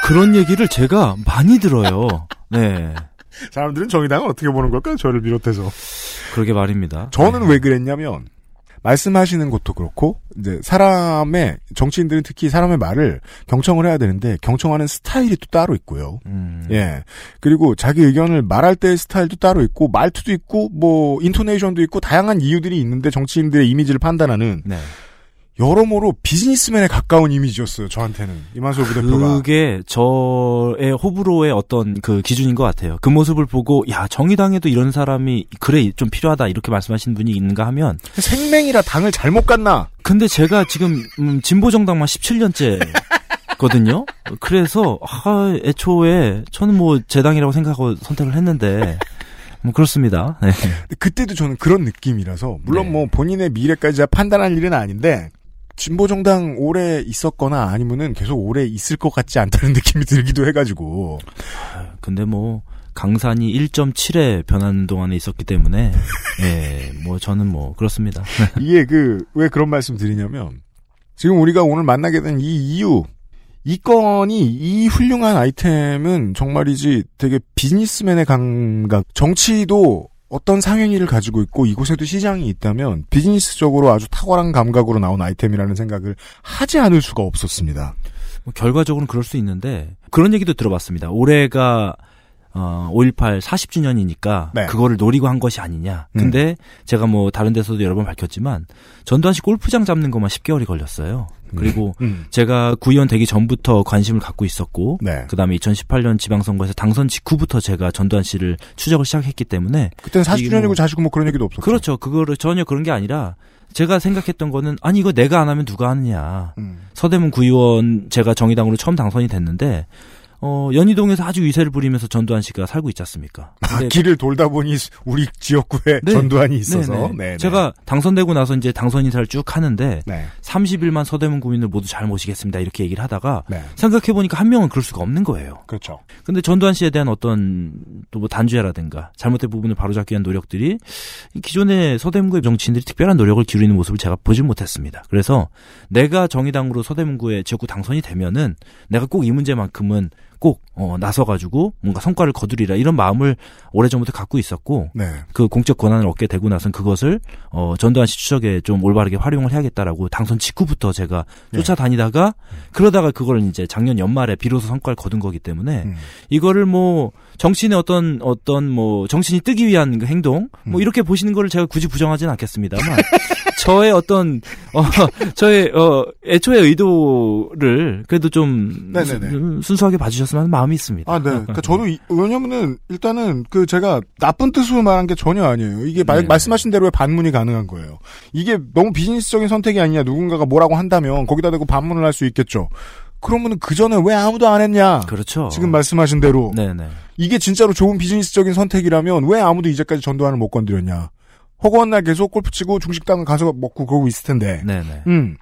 그런 얘기를 제가 많이 들어요. 네. 사람들은 정의당을 어떻게 보는 걸까요? 저를 비롯해서. 그러게 말입니다. 저는 왜 그랬냐면 말씀하시는 것도 그렇고 이제 사람의 정치인들은 특히 사람의 말을 경청을 해야 되는데 경청하는 스타일이 또 따로 있고요. 음. 예. 그리고 자기 의견을 말할 때의 스타일도 따로 있고 말투도 있고 뭐 인토네이션도 있고 다양한 이유들이 있는데 정치인들의 이미지를 판단하는 네. 여러모로 비즈니스맨에 가까운 이미지였어요. 저한테는 이만솔 부대표가. 그게 저의 호불호의 어떤 그 기준인 것 같아요. 그 모습을 보고 야 정의당에도 이런 사람이 그래 좀 필요하다 이렇게 말씀하시는 분이 있는가 하면 생맹이라 당을 잘못 갔나? 근데 제가 지금 음, 진보 정당만 17년째. 거든요. 그래서 아, 애초에 저는 뭐 제당이라고 생각하고 선택을 했는데 뭐 그렇습니다. 네. 그때도 저는 그런 느낌이라서 물론 네. 뭐 본인의 미래까지 판단할 일은 아닌데 진보 정당 오래 있었거나 아니면은 계속 오래 있을 것 같지 않다는 느낌이 들기도 해가지고 근데 뭐 강산이 1.7에 변하는 동안에 있었기 때문에 예, 뭐 저는 뭐 그렇습니다. 이게 그 왜 그런 말씀 드리냐면 지금 우리가 오늘 만나게 된 이 이유 이 건이 이 훌륭한 아이템은 정말이지 되게 비즈니스맨의 감각, 정치도 어떤 상행위를 가지고 있고 이곳에도 시장이 있다면 비즈니스적으로 아주 탁월한 감각으로 나온 아이템이라는 생각을 하지 않을 수가 없었습니다. 뭐 결과적으로는 그럴 수 있는데 그런 얘기도 들어봤습니다. 올해가 어, 5.18 40주년이니까 네. 그거를 노리고 한 것이 아니냐. 근데 제가 뭐 다른 데서도 여러 번 밝혔지만 전두환 씨 골프장 잡는 것만 10개월이 걸렸어요. 그리고 음. 제가 구의원 되기 전부터 관심을 갖고 있었고 네. 그다음에 2018년 지방선거에서 당선 직후부터 제가 전두환 씨를 추적을 시작했기 때문에 그때는 이게 40주년이고 뭐- 자시고 뭐 그런 얘기도 없었죠. 그렇죠. 그거를 전혀 그런 게 아니라 제가 생각했던 거는 아니 이거 내가 안 하면 누가 하느냐. 음. 서대문 구의원 제가 정의당으로 처음 당선이 됐는데 어 연희동에서 아주 위세를 부리면서 전두환 씨가 살고 있지 않습니까? 아, 길을 돌다 보니 우리 지역구에 네. 전두환이 있어서 네, 네. 네, 네. 제가 당선되고 나서 이제 당선 인사를 쭉 하는데 네. 30일만 서대문 구민을 모두 잘 모시겠습니다 이렇게 얘기를 하다가 네. 생각해 보니까 한 명은 그럴 수가 없는 거예요. 그렇죠. 근데 전두환 씨에 대한 어떤 또 뭐 단죄라든가 잘못된 부분을 바로잡기 위한 노력들이 이 기존의 서대문구의 정치인들이 특별한 노력을 기울이는 모습을 제가 보질 못했습니다. 그래서 내가 정의당으로 서대문구의 지역구 당선이 되면은 내가 꼭 이 문제만큼은 꼭 어, 나서가지고 뭔가 성과를 거두리라 이런 마음을 오래전부터 갖고 있었고 네. 그 공적 권한을 얻게 되고 나선 그것을 어, 전두환 씨 추적에 좀 올바르게 활용을 해야겠다라고 당선 직후부터 제가 네. 쫓아다니다가 그러다가 그걸 이제 작년 연말에 비로소 성과를 거둔 거기 때문에 음. 이거를 뭐 정치인의 어떤 어떤 뭐 정신이 뜨기 위한 그 행동 뭐 음. 이렇게 보시는 거를 제가 굳이 부정하지는 않겠습니다만 저의 어떤 어 저의 어 애초의 의도를 그래도 좀 네네네. 순- 순수하게 봐주셨 으면 하는 마음이 있습니다. 아, 네. 그러니까 저도 이- 왜냐면은 일단은 그 제가 나쁜 뜻으로 말한 게 전혀 아니에요. 이게 말, 네. 말씀하신 대로의 반문이 가능한 거예요. 이게 너무 비즈니스적인 선택이 아니냐. 누군가가 뭐라고 한다면 거기다 대고 반문을 할 수 있겠죠. 그러면은 그 전에 왜 아무도 안 했냐? 그렇죠. 지금 말씀하신 대로 네네. 이게 진짜로 좋은 비즈니스적인 선택이라면 왜 아무도 이제까지 전두환을 못 건드렸냐? 허구한 날 계속 골프 치고 중식당 가서 먹고 그러고 있을 텐데. 네네. 음.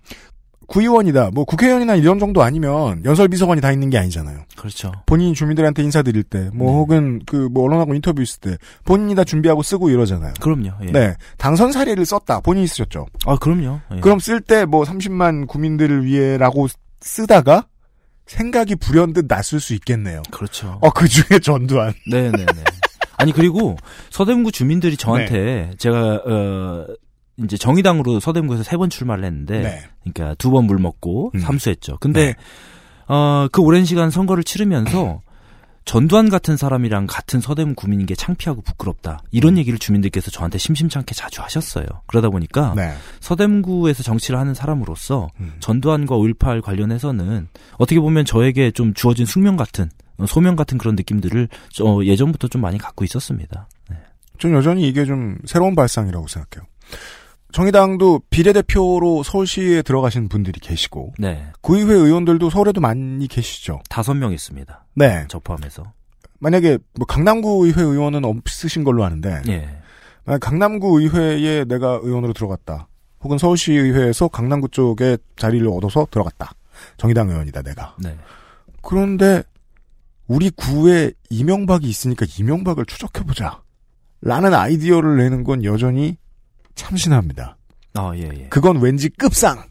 구의원이다. 뭐 국회의원이나 이런 정도 아니면 연설비서관이 다 있는 게 아니잖아요. 그렇죠. 본인이 주민들한테 인사드릴 때, 뭐 혹은 그 뭐 언론하고 인터뷰 있을 때 본인이 다 준비하고 쓰고 이러잖아요. 그럼요. 예. 네, 당선 사례를 썼다. 본인이 쓰셨죠. 아 그럼요. 예. 그럼 쓸 때 뭐 30만 구민들을 위해라고 쓰다가 생각이 불현듯 났을 수 있겠네요. 그렇죠. 어, 그 중에 전두환. 네네네. 아니 그리고 서대문구 주민들이 네. 저한테 제가 어 이제 정의당으로 서대문구에서 세 번 출마를 했는데 네. 그러니까 두 번 물 먹고 음. 삼수했죠. 근데 네. 어그 오랜 시간 선거를 치르면서 전두환 같은 사람이랑 같은 서대문 구민인 게 창피하고 부끄럽다. 이런 얘기를 주민들께서 저한테 심심찮게 자주 하셨어요. 그러다 보니까 네. 서대문구에서 정치를 하는 사람으로서 음. 전두환과 5.18 관련해서는 어떻게 보면 저에게 좀 주어진 숙명 같은 어, 소명 같은 그런 느낌들을 어, 예전부터 좀 많이 갖고 있었습니다. 전 여전히 이게 좀 새로운 발상이라고 생각해요. 정의당도 비례대표로 서울시에 들어가신 분들이 계시고 네. 구의회 의원들도 서울에도 많이 계시죠. 다섯 명 있습니다. 네. 저 포함해서. 만약에 뭐 강남구 의회 의원은 없으신 걸로 아는데 예. 만약 강남구 의회에 내가 의원으로 들어갔다. 혹은 서울시 의회에서 강남구 쪽에 자리를 얻어서 들어갔다. 정의당 의원이다 내가. 네. 그런데 우리 구에 이명박이 있으니까 이명박을 추적해 보자. 라는 아이디어를 내는 건 여전히 참신합니다. 아, 예, 예. 그건 왠지 급상.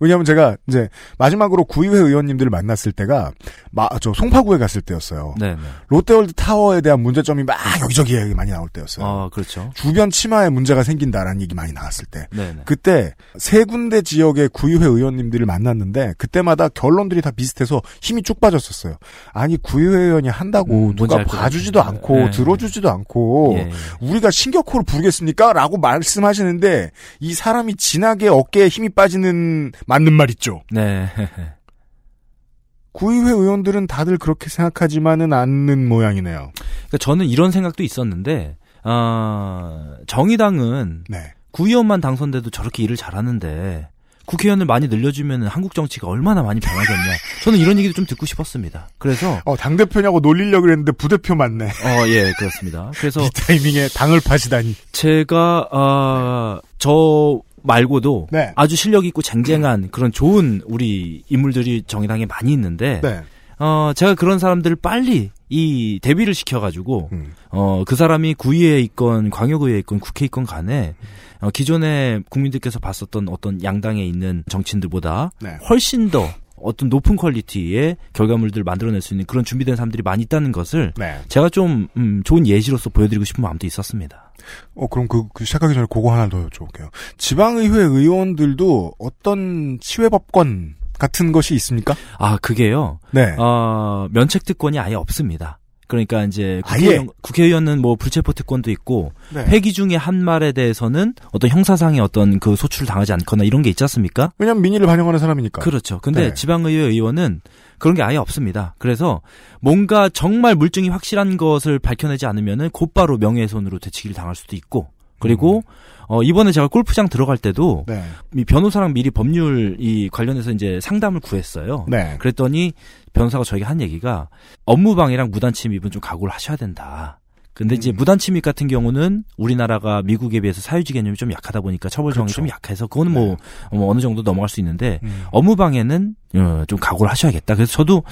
왜냐하면 제가 이제 마지막으로 구의회 의원님들을 만났을 때가 마, 저 송파구에 갔을 때였어요. 네, 네. 롯데월드 타워에 대한 문제점이 막 여기저기 얘기 많이 나올 때였어요. 아, 그렇죠. 주변 치마에 문제가 생긴다라는 얘기 많이 나왔을 때. 네, 네. 그때 세 군데 지역의 구의회 의원님들을 만났는데 그때마다 결론들이 다 비슷해서 힘이 쭉 빠졌었어요. 아니 구의회 의원이 한다고 음, 누가 봐주지도. 않고 네. 들어주지도 않고 예, 예. 우리가 신격호를 부르겠습니까? 라고 말씀하시는데 이 사람이 진하게 어깨에 힘이 빠지는 맞는 말 있죠. 네. 구의회 의원들은 다들 그렇게 생각하지만은 않는 모양이네요. 그러니까 저는 이런 생각도 있었는데, 아, 정의당은 네. 구의원만 당선돼도 저렇게 일을 잘하는데, 국회의원을 많이 늘려주면 한국 정치가 얼마나 많이 변하겠냐. 저는 이런 얘기도 좀 듣고 싶었습니다. 그래서, 어, 당 대표냐고 놀리려고 그랬는데 부대표 맞네. 어, 예, 그렇습니다. 그래서 이 타이밍에 당을 파시다니. 제가, 아, 저 말고도 네. 아주 실력 있고 쟁쟁한 그런 좋은 우리 인물들이 정의당에 많이 있는데, 네. 어, 제가 그런 사람들을 빨리 이 대비를 시켜가지고, 음. 어, 그 사람이 구의회에 있건 광역의회에 있건 국회에 있건 간에, 어, 기존에 국민들께서 봤었던 어떤 양당에 있는 정치인들보다 네. 훨씬 더 어떤 높은 퀄리티의 결과물들을 만들어낼 수 있는 그런 준비된 사람들이 많이 있다는 것을 네. 제가 좀 음, 좋은 예시로서 보여드리고 싶은 마음도 있었습니다. 어, 그럼 그, 그 시작하기 전에 그거 하나 더 여쭤볼게요. 지방의회 의원들도 어떤 치외법권 같은 것이 있습니까? 아, 그게요. 네. 어, 면책 특권이 아예 없습니다. 그러니까 이제 아예? 국회의원, 국회의원 은 뭐 불체포 특권도 있고 네. 회기 중에 한 말에 대해서는 어떤 형사상의 어떤 그 소출을 당하지 않거나 이런 게 있지 않습니까? 왜냐면 민의를 반영하는 사람이니까. 그렇죠. 근데 네. 지방의회 의원은 그런 게 아예 없습니다. 그래서 뭔가 정말 물증이 확실한 것을 밝혀내지 않으면은 곧바로 명예훼손으로 되치기를 당할 수도 있고 그리고 어, 이번에 제가 골프장 들어갈 때도 네. 이 변호사랑 미리 법률 이 관련해서 이제 상담을 구했어요. 네. 그랬더니 변호사가 저에게 한 얘기가 업무방해랑 무단침입은 좀 각오를 하셔야 된다. 근데 이제 음. 무단 침입 같은 경우는 우리나라가 미국에 비해서 사유지 개념이 좀 약하다 보니까 처벌 정이 그렇죠. 좀 약해서 그거는 뭐, 뭐 어느 정도 넘어갈 수 있는데 음. 업무방해는 어, 좀 각오를 하셔야겠다. 그래서 저도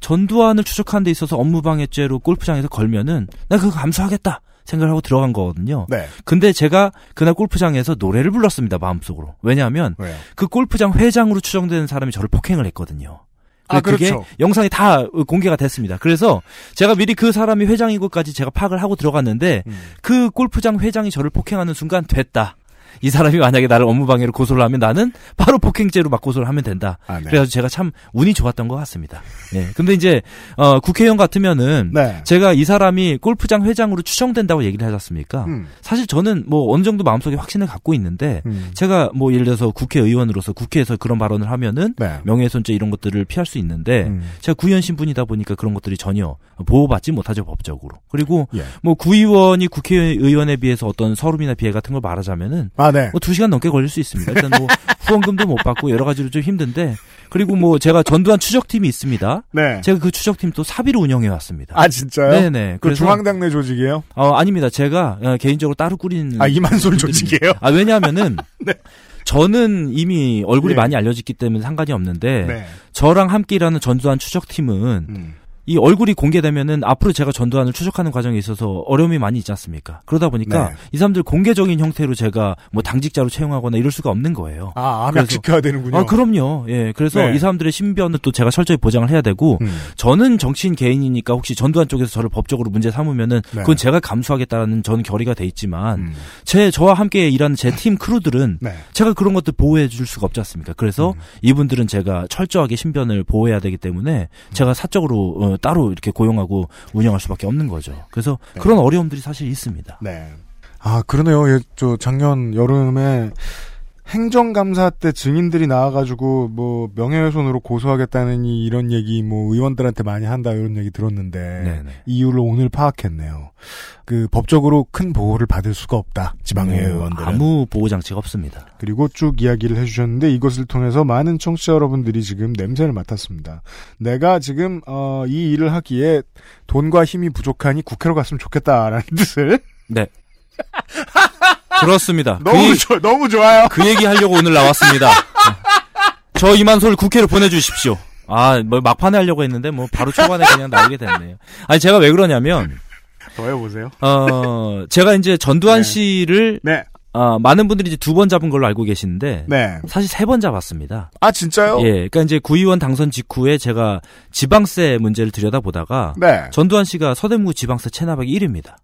전두환을 추적하는 데 있어서 업무방해죄로 골프장에서 걸면은 나 그거 감수하겠다 생각을 하고 들어간 거거든요. 네. 근데 제가 그날 골프장에서 노래를 불렀습니다 마음속으로. 왜냐하면 왜요? 그 골프장 회장으로 추정되는 사람이 저를 폭행을 했거든요. 아, 그게 그렇죠. 영상이 다 공개가 됐습니다. 그래서 제가 미리 그 사람이 회장인 것까지 제가 파악을 하고 들어갔는데 음. 그 골프장 회장이 저를 폭행하는 순간 됐다. 이 사람이 만약에 나를 업무방해로 고소를 하면 나는 바로 폭행죄로 막 고소를 하면 된다. 아, 네. 그래가지고 제가 참 운이 좋았던 것 같습니다. 네. 근데 이제 어, 국회의원 같으면은 네. 제가 이 사람이 골프장 회장으로 추정된다고 얘기를 하지 않습니까? 음. 사실 저는 뭐 어느 정도 마음속에 확신을 갖고 있는데 음. 제가 뭐 예를 들어서 국회의원으로서 국회에서 그런 발언을 하면은 네. 명예훼손죄 이런 것들을 피할 수 있는데 음. 제가 구의원 신분이다 보니까 그런 것들이 전혀 보호받지 못하죠 법적으로. 그리고 예. 뭐 구의원이 국회의원에 비해서 어떤 서름이나 비해 같은 걸 말하자면은 아, 네. 뭐두 시간 넘게 걸릴 수 있습니다. 일단 뭐 후원금도 못 받고 여러 가지로 좀 힘든데 그리고 뭐 제가 전두환 추적팀이 있습니다. 네. 제가 그 추적팀 또 사비로 운영해 왔습니다. 아, 진짜요? 네네. 그 그래서- 중앙당내 조직이에요? 어 아닙니다. 제가 어, 개인적으로 따로 꾸리는 아, 이만솔. 조직이에요? 아 왜냐하면은 네. 저는 이미 얼굴이 예. 많이 알려졌기 때문에 상관이 없는데 네. 저랑 함께 일하는 전두환 추적팀은 음. 이 얼굴이 공개되면은 앞으로 제가 전두환을 추적하는 과정에 있어서 어려움이 많이 있지 않습니까? 그러다 보니까 네. 이 사람들 공개적인 형태로 제가 뭐 당직자로 채용하거나 이럴 수가 없는 거예요. 아, 암약 지켜야 되는군요. 아, 그럼요. 예. 그래서 네. 이 사람들의 신변을 또 제가 철저히 보장을 해야 되고, 음. 저는 정치인 개인이니까 혹시 전두환 쪽에서 저를 법적으로 문제 삼으면은, 네. 그건 제가 감수하겠다라는 저는 결의가 돼 있지만, 음. 제, 저와 함께 일하는 제 팀 크루들은, 네. 제가 그런 것들 보호해 줄 수가 없지 않습니까? 그래서 음. 이분들은 제가 철저하게 신변을 보호해야 되기 때문에, 제가 사적으로, 어, 따로 이렇게 고용하고 운영할 수밖에 없는 거죠. 그래서 네. 그런 어려움들이 사실 있습니다. 네. 아, 그러네요. 예, 저 작년 여름에 행정감사 때 증인들이 나와가지고 뭐 명예훼손으로 고소하겠다는 이 이런 얘기 뭐 의원들한테 많이 한다 이런 얘기 들었는데 네네. 이유를 오늘 파악했네요. 그 법적으로 큰 보호를 받을 수가 없다 지방의회 뭐 의원들은. 아무 보호 장치가 없습니다. 그리고 쭉 이야기를 해주셨는데 이것을 통해서 많은 청취자 여러분들이 지금 냄새를 맡았습니다. 내가 지금 어, 이 일을 하기에 돈과 힘이 부족하니 국회로 갔으면 좋겠다라는 뜻을 네. 그렇습니다. 그 너무 얘기- 좋 너무 좋아요. 그 얘기 하려고 오늘 나왔습니다. 저 이만솔 국회로 보내주십시오. 아, 뭐 막판에 하려고 했는데 뭐 바로 초반에 그냥 나오게 됐네요. 아니 제가 왜 그러냐면 더 해보세요. 어 제가 이제 전두환 씨를 네. 어, 많은 분들이 이제 두 번 잡은 걸로 알고 계시는데 네. 사실 세 번 잡았습니다. 아 진짜요? 예, 그러니까 이제 구의원 당선 직후에 제가 지방세 문제를 들여다 보다가 네. 전두환 씨가 서대문구 지방세 체납액이 1위입니다.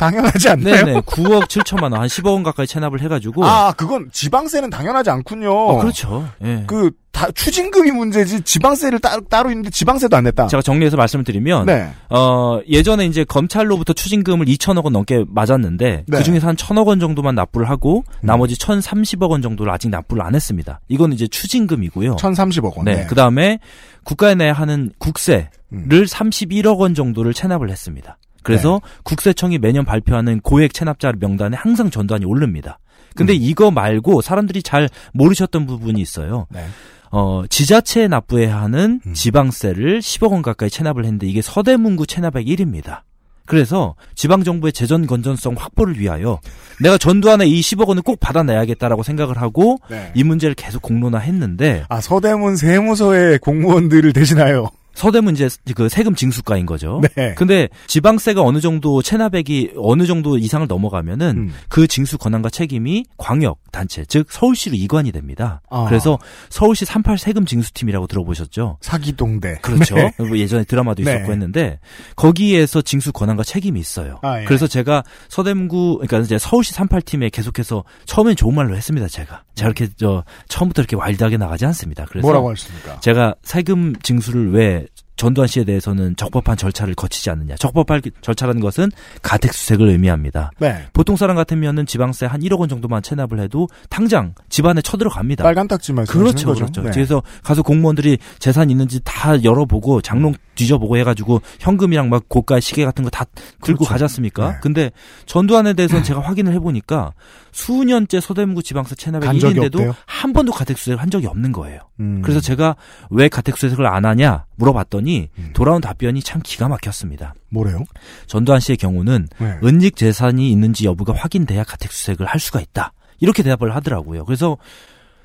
당연하지 않나요? 네네, 9억 7천만 원, 한 10억 원 가까이 체납을 해가지고. 아 그건 지방세는 당연하지 않군요. 어, 그렇죠. 예. 그 다 추징금이 문제지 지방세를 따, 따로 있는데 지방세도 안 냈다. 제가 정리해서 말씀을 드리면 네. 어 예전에 이제 검찰로부터 추징금을 2천억 원 넘게 맞았는데 네. 그 중에서 한 1천억 원 정도만 납부를 하고 나머지 1,030억 원 정도를 아직 납부를 안 했습니다. 이건 이제 추징금이고요. 1,030억 원. 네. 네. 그 다음에 국가에 내야 하는 국세를 음. 31억 원 정도를 체납을 했습니다. 그래서 네. 국세청이 매년 발표하는 고액 체납자 명단에 항상 전두환이 오릅니다. 근데 음. 이거 말고 사람들이 잘 모르셨던 부분이 있어요. 네. 어, 지자체에 납부해야 하는 음. 지방세를 10억 원 가까이 체납을 했는데 이게 서대문구 체납액 1위입니다. 그래서 지방정부의 재정 건전성 확보를 위하여 내가 전두환의 이 10억 원을 꼭 받아내야겠다라고 생각을 하고 네. 이 문제를 계속 공론화했는데 아 서대문 세무서의 공무원들을 대신하여 서대문 이제 그 세금 징수가인 거죠. 네. 근데 지방세가 어느 정도 체납액이 어느 정도 이상을 넘어가면은 음. 그 징수 권한과 책임이 광역 단체 즉 서울시로 이관이 됩니다. 아. 그래서 서울시 38 세금 징수팀이라고 들어보셨죠? 사기동대. 그렇죠. 네. 뭐 예전에 드라마도 있었고 네. 했는데 거기에서 징수 권한과 책임이 있어요. 아, 예. 그래서 제가 서대문구 그러니까 이제 서울시 38팀에 계속해서 처음엔 좋은 말로 했습니다. 제가 제가 이렇게 저 처음부터 이렇게 와일드하게 나가지 않습니다. 그래서 뭐라고 하셨습니까? 제가 세금 징수를 왜 전두환 씨에 대해서는 적법한 절차를 거치지 않느냐. 적법한 절차라는 것은 가택 수색을 의미합니다. 네. 보통 사람 같으면은 지방세 한 1억 원 정도만 체납을 해도 당장 집안에 쳐들어갑니다. 빨간 딱지 말씀하시는 그렇죠, 거죠. 그렇죠. 네. 그래서 가서 공무원들이 재산 있는지 다 열어보고 장롱 뒤져보고 해가지고 현금이랑 막 고가 시계 같은 거 다 들고 그렇죠. 가지 않습니까? 네. 근데 전두환에 대해서는 제가 확인을 해보니까 수년째 서대문구 지방세 적이 1인데도 없대요? 한 번도 가택수색을 한 적이 없는 거예요. 음. 그래서 제가 왜 가택수색을 안 하냐 물어봤더니 돌아온 답변이 참 기가 막혔습니다. 뭐래요? 전두환 씨의 경우는 네. 은닉 재산이 있는지 여부가 확인돼야 가택수색을 할 수가 있다. 이렇게 대답을 하더라고요. 그래서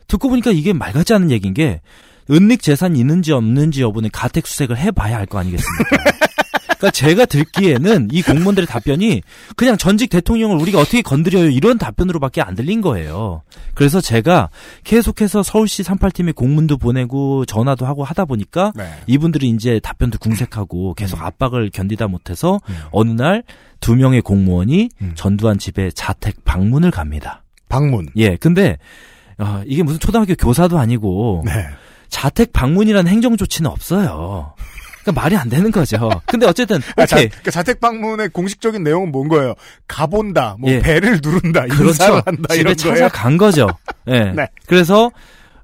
듣고 보니까 이게 말 같지 않은 얘기인 게 은닉 재산이 있는지 없는지 여부는 가택 수색을 해봐야 할거 아니겠습니까? 그러니까 제가 듣기에는 이 공무원들의 답변이 그냥 전직 대통령을 우리가 어떻게 건드려요 이런 답변으로밖에 안 들린 거예요. 그래서 제가 계속해서 서울시 38팀에 공문도 보내고 전화도 하고 하다 보니까 네. 이분들이 이제 답변도 궁색하고 계속 음. 압박을 견디다 못해서 어느 날 두 명의 공무원이 음. 전두환 집에 자택 방문을 갑니다. 방문. 예, 근데 아, 이게 무슨 초등학교 교사도 아니고 네. 자택 방문이라는 행정 조치는 없어요. 그러니까 말이 안 되는 거죠. 근데 어쨌든 아, 자, 오케이. 그러니까 자택 방문의 공식적인 내용은 뭔 거예요? 가본다, 뭐 예. 배를 누른다, 그렇죠. 한다 집에 이런. 찾아간 거죠. 예. 네. 그래서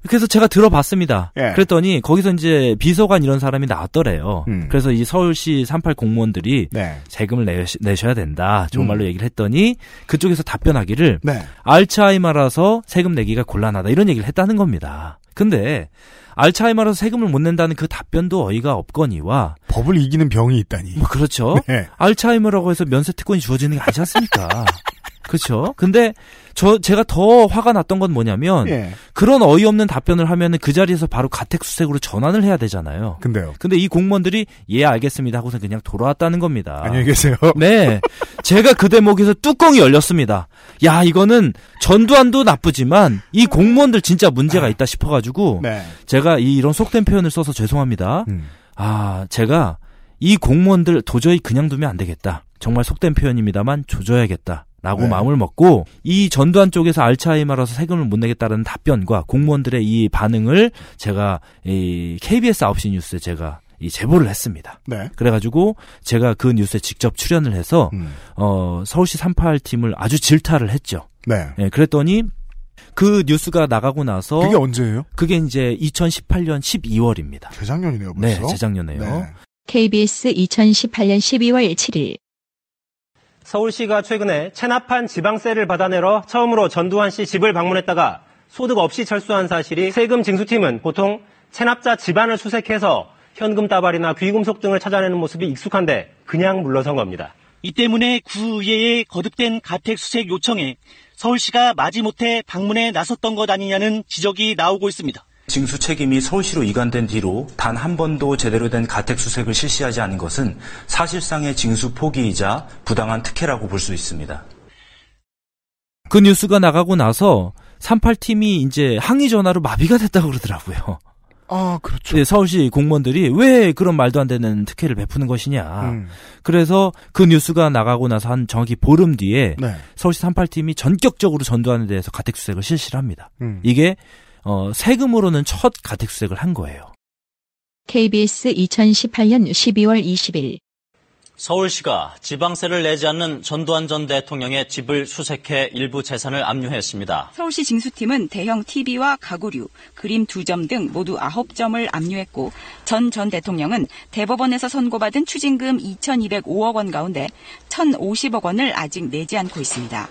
그래서 제가 들어봤습니다. 예. 그랬더니 거기서 이제 비서관 이런 사람이 나왔더래요. 음. 그래서 이 서울시 38 공무원들이 네. 세금을 내, 내셔야 된다. 좋은 음. 말로 얘기를 했더니 그쪽에서 답변하기를 네. 알츠하이머라서 세금 내기가 곤란하다 이런 얘기를 했다는 겁니다. 근데 알츠하이머라서 세금을 못 낸다는 그 답변도 어이가 없거니와 법을 이기는 병이 있다니. 뭐 그렇죠. 네. 알츠하이머라고 해서 면세 특권이 주어지는 게 아니지 않습니까? 그렇죠. 근데 저 제가 더 화가 났던 건 뭐냐면 예. 그런 어이없는 답변을 하면은 그 자리에서 바로 가택수색으로 전환을 해야 되잖아요. 근데요. 근데 이 공무원들이 예 알겠습니다 하고서 그냥 돌아왔다는 겁니다. 안녕히 계세요. 네. 제가 그 대목에서 뚜껑이 열렸습니다. 야, 이거는 전두환도 나쁘지만 이 공무원들 진짜 문제가 있다 싶어가지고 네. 제가 이, 이런 속된 표현을 써서 죄송합니다. 음. 아, 제가 이 공무원들 도저히 그냥 두면 안 되겠다. 정말 속된 표현입니다만 조져야겠다. 라고 네. 마음을 먹고 이 전두환 쪽에서 알츠하이머라서 세금을 못 내겠다는 답변과 공무원들의 이 반응을 제가 이 KBS 9시 뉴스에 제가 이 제보를 했습니다. 네. 그래가지고 제가 그 뉴스에 직접 출연을 해서 음. 어 서울시 38팀을 아주 질타를 했죠. 네. 예, 그랬더니 그 뉴스가 나가고 나서 그게 언제예요? 그게 이제 2018년 12월입니다. 재작년이네요, 네, 벌써. 재작년에요. 네. KBS 2018년 12월 7일 서울시가 최근에 체납한 지방세를 받아내러 처음으로 전두환 씨 집을 방문했다가 소득 없이 철수한 사실이 세금 징수팀은 보통 체납자 집안을 수색해서 현금 따발이나 귀금속 등을 찾아내는 모습이 익숙한데 그냥 물러선 겁니다. 이 때문에 구의회의 거듭된 가택 수색 요청에 서울시가 마지못해 방문에 나섰던 것 아니냐는 지적이 나오고 있습니다. 징수 책임이 서울시로 이관된 뒤로 단 한 번도 제대로 된 가택 수색을 실시하지 않은 것은 사실상의 징수 포기이자 부당한 특혜라고 볼 수 있습니다. 그 뉴스가 나가고 나서 38팀이 이제 항의 전화로 마비가 됐다고 그러더라고요. 아, 그렇죠. 네, 서울시 공무원들이 왜 그런 말도 안 되는 특혜를 베푸는 것이냐. 음. 그래서 그 뉴스가 나가고 나서 한 정확히 보름 뒤에 네. 서울시 38팀이 전격적으로 전두환에 대해서 가택수색을 실시를 합니다. 음. 이게 어, 세금으로는 첫 가택수색을 한 거예요. KBS 2018년 12월 20일 서울시가 지방세를 내지 않는 전두환 전 대통령의 집을 수색해 일부 재산을 압류했습니다. 서울시 징수팀은 대형 TV와 가구류, 그림 두 점 등 모두 9점을 압류했고 전전 대통령은 대법원에서 선고받은 추징금 2,205억 원 가운데 1,050억 원을 아직 내지 않고 있습니다.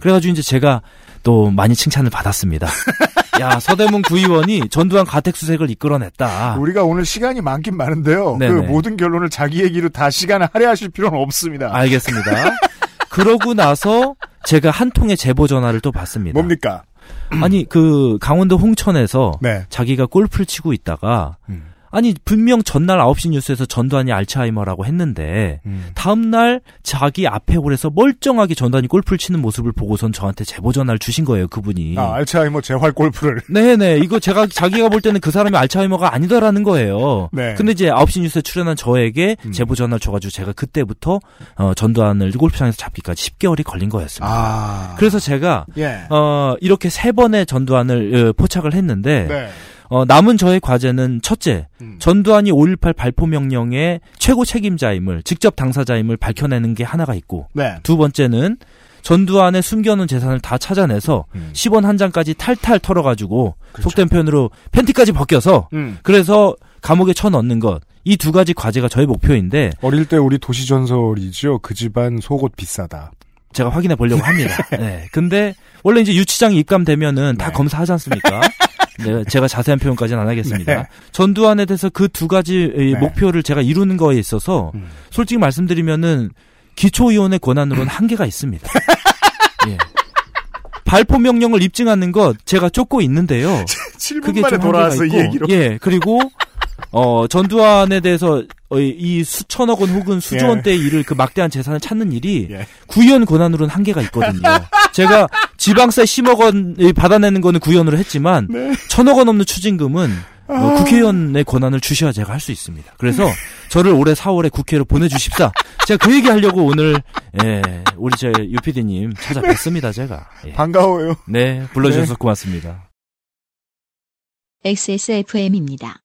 그래가지고 이제 제가 또 많이 칭찬을 받았습니다. 야 서대문 구의원이 전두환 가택수색을 이끌어냈다. 우리가 오늘 시간이 많긴 많은데요. 그 네네. 모든 결론을 자기 얘기로 다 시간을 할애하실 필요는 없습니다. 알겠습니다. 그러고 나서 제가 한 통의 제보 전화를 또 받습니다. 뭡니까? 아니 그 강원도 홍천에서 네. 자기가 골프를 치고 있다가 음. 아니 분명 전날 9시 뉴스에서 전두환이 알츠하이머라고 했는데 음. 다음 날 자기 앞에 홀에서 멀쩡하게 전두환이 골프를 치는 모습을 보고선 저한테 제보 전화를 주신 거예요 그분이. 아, 알츠하이머 재활 골프를. 네네 이거 제가 자기가 볼 때는 그 사람이 알츠하이머가 아니다라는 거예요. 네. 음. 근데 이제 9시 뉴스에 출연한 저에게 제보 전화를 줘가지고 제가 그때부터 어, 전두환을 골프장에서 잡기까지 10개월이 걸린 거였습니다. 아. 그래서 제가 예. 어, 이렇게 세 번의 전두환을 어, 포착을 했는데 네. 어, 남은 저의 과제는 첫째, 음. 전두환이 5.18 발포 명령의 최고 책임자임을, 직접 당사자임을 밝혀내는 게 하나가 있고, 네. 두 번째는 전두환의 숨겨놓은 재산을 다 찾아내서 음. 10원 한 장까지 탈탈 털어가지고, 속된 표현으로 팬티까지 벗겨서, 음. 그래서 감옥에 쳐넣는 것, 이 두 가지 과제가 저의 목표인데, 어릴 때 우리 도시 전설이죠. 그 집안 속옷 비싸다. 제가 확인해 보려고 합니다. 네. 근데 원래 이제 유치장 입감되면은 다 검사하지 않습니까? 네, 제가 자세한 표현까지는 안 하겠습니다. 네. 전두환에 대해서 그 두 가지 의 네. 목표를 제가 이루는 거에 있어서 음. 솔직히 말씀드리면은 기초의원의 권한으로는 한계가 있습니다. 예. 발포 명령을 입증하는 것 제가 쫓고 있는데요. 7분 그게 만에 좀 돌아와서 이 있고, 얘기로. 예, 그리고 어 전두환에 대해서 어, 이 수천억 원 혹은 수조 예. 원대의 일을 그 막대한 재산을 찾는 일이 구의원 권한으로는 한계가 있거든요. 제가 지방세 10억 원 받아내는 거는 구의원으로 했지만 네. 천억 원 넘는 추징금은 어, 아. 국회의원의 권한을 주셔야 제가 할 수 있습니다. 그래서 저를 올해 4월에 국회로 보내주십사. 제가 그 얘기 하려고 오늘 예, 우리 제 유피디님 찾아뵀습니다. 제가 예. 반가워요. 네 불러주셔서 네. 고맙습니다. XSFM입니다.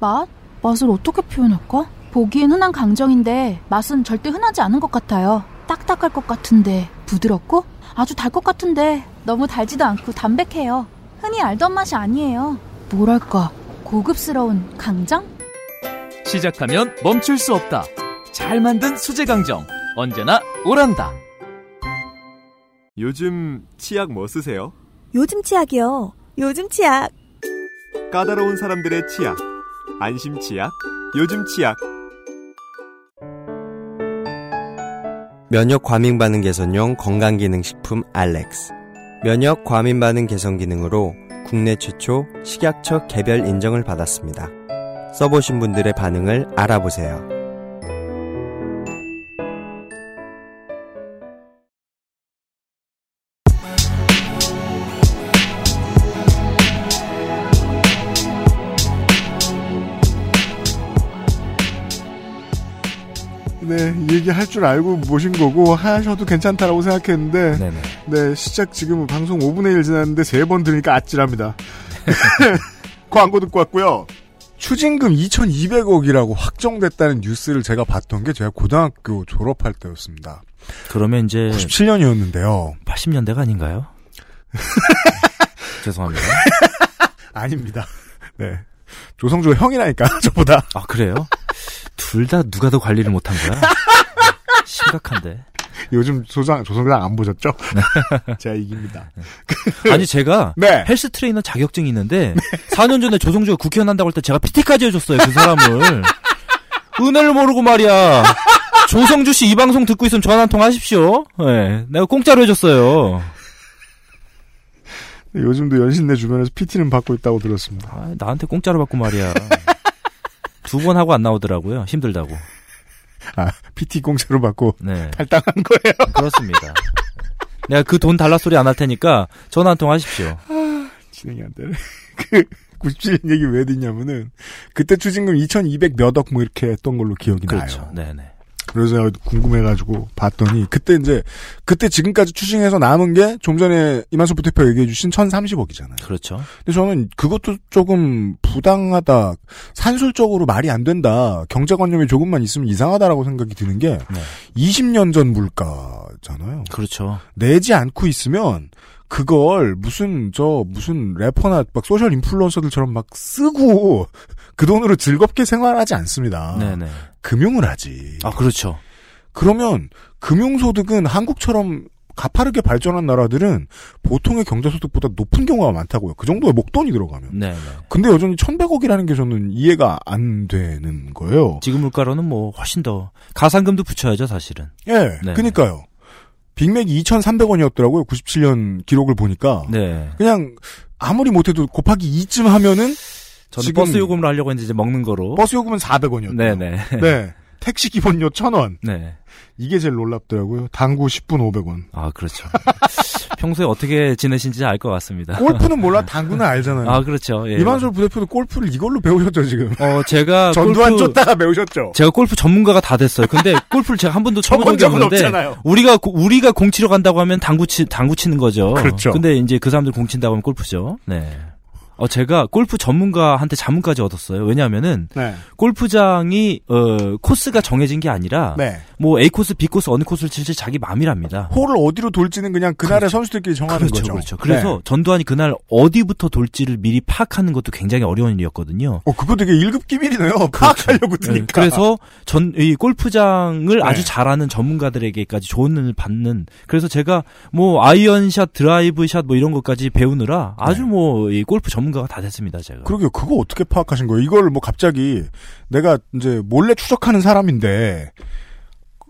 맛? 맛을 어떻게 표현할까? 보기엔 흔한 강정인데 맛은 절대 흔하지 않은 것 같아요. 딱딱할 것 같은데 부드럽고 아주 달 것 같은데 너무 달지도 않고 담백해요. 흔히 알던 맛이 아니에요. 뭐랄까 고급스러운 강정? 시작하면 멈출 수 없다. 잘 만든 수제 강정. 언제나 오란다. 요즘 치약 뭐 쓰세요? 요즘 치약이요. 요즘 치약. 까다로운 사람들의 치약. 안심 치약. 요즘 치약. 면역 과민 반응 개선용 건강 기능 식품 알렉스. 면역 과민 반응 개선 기능으로 국내 최초 식약처 개별 인정을 받았습니다. 써보신 분들의 반응을 알아보세요. 이 얘기 할줄 알고 모신 거고 하셔도 괜찮다라고 생각했는데 네, 시작 지금 방송 5분의 1 지났는데 세 번 들으니까 아찔합니다. 광고 듣고 왔고요. 추징금 2,200억이라고 확정됐다는 뉴스를 제가 봤던 게 제가 고등학교 졸업할 때였습니다. 그러면 이제 97년이었는데요. 80년대가 아닌가요? 죄송합니다. 아닙니다. 네. 조성조 형이라니까 저보다. 아 그래요? 둘 다 누가 더 관리를 못한 거야? 심각한데. 요즘 조상 조성주랑 안 보셨죠? 제가 이깁니다. 아니 제가 네. 헬스 트레이너 자격증이 있는데 4년 전에 조성주가 국회의원 한다고 할 때 제가 PT까지 해줬어요 그 사람을 은혜를 모르고 말이야 조성주 씨 이 방송 듣고 있으면 전화 한 통 하십시오 네, 내가 공짜로 해줬어요 요즘도 연신내 주변에서 PT는 받고 있다고 들었습니다. 아, 나한테 공짜로 받고 말이야 두 번 하고 안 나오더라고요 힘들다고 아 PT 공짜로 받고 네. 탈당한 거예요. 그렇습니다 내가 그 돈 달라 소리 안 할 테니까 전화 한 통 하십시오 진행이 안 되네. 그 97년 얘기 왜 듣냐면은 그때 추징금 2,200 몇 억 뭐 이렇게 했던 걸로 기억이 그렇죠 나요. 네네 그래서 궁금해가지고 봤더니 그때 이제 그때 지금까지 추징해서 남은 게 좀 전에 이만수 대표 얘기해주신 1,030억이잖아요. 그렇죠 근데 저는 그것도 조금 부당하다, 산술적으로 말이 안 된다, 경제관념이 조금만 있으면 이상하다라고 생각이 드는 게 네. 20년 전 물가잖아요. 그렇죠 내지 않고 있으면 그걸 무슨 저 무슨 래퍼나 막 소셜 인플루언서들처럼 막 쓰고 그 돈으로 즐겁게 생활하지 않습니다. 네네 금융을 하지. 아 그렇죠 그러면 금융소득은 한국처럼 가파르게 발전한 나라들은 보통의 경제소득보다 높은 경우가 많다고요. 그 정도의 목돈이 들어가면. 네네 근데 여전히 1100억이라는 게 저는 이해가 안 되는 거예요. 지금 물가로는 뭐 훨씬 더 가상금도 붙여야죠 사실은 예. 네. 그니까요. 빅맥이 2,300원이었더라고요. 97년 기록을 보니까. 네 그냥 아무리 못해도 곱하기 2쯤 하면은 저는 버스 요금으로 하려고 했는데 이제 먹는 거로. 버스 요금은 400원이었죠. 네네. 네. 택시 기본료 1000원. 네. 이게 제일 놀랍더라고요. 당구 10분 500원. 아, 그렇죠. 평소에 어떻게 지내신지 알 것 같습니다. 골프는 몰라, 당구는 알잖아요. 아, 그렇죠. 예. 이만솔 부대표도 골프를 이걸로 배우셨죠, 지금. 어, 제가 전두환 골프- 쫓다가 배우셨죠. 제가 골프 전문가가 다 됐어요. 근데 골프를 제가 한 번도 쳐본 적은 없잖아요. 우리가 고- 우리가 공 치러 간다고 하면 당구 치 당구 치는 거죠. 그렇죠. 근데 이제 그 사람들 공 친다고 하면 골프죠. 네. 어 제가 골프 전문가한테 자문까지 얻었어요. 왜냐하면은 네. 골프장이 어 코스가 정해진 게 아니라 네. 뭐 A 코스, B 코스 어느 코스를 칠지 자기 마음이랍니다. 홀을 어디로 돌지는 그냥 그날의 선수들끼리 정하는 그렇죠, 거죠. 그렇죠. 그래서 네. 전두환이 그날 어디부터 돌지를 미리 파악하는 것도 굉장히 어려운 일이었거든요. 어, 그거 되게 1급 기밀이네요. 파악하려고 네, 드니까. 그래서 전 이 골프장을 네. 아주 잘하는 전문가들에게까지 조언을 받는 그래서 제가 뭐 아이언 샷, 드라이브 샷 뭐 이런 것까지 배우느라 아주 뭐 이 골프 전문 가가 다 됐습니다, 제가. 그러게요. 그거 어떻게 파악하신 거예요? 이걸 뭐 갑자기 내가 이제 몰래 추적하는 사람인데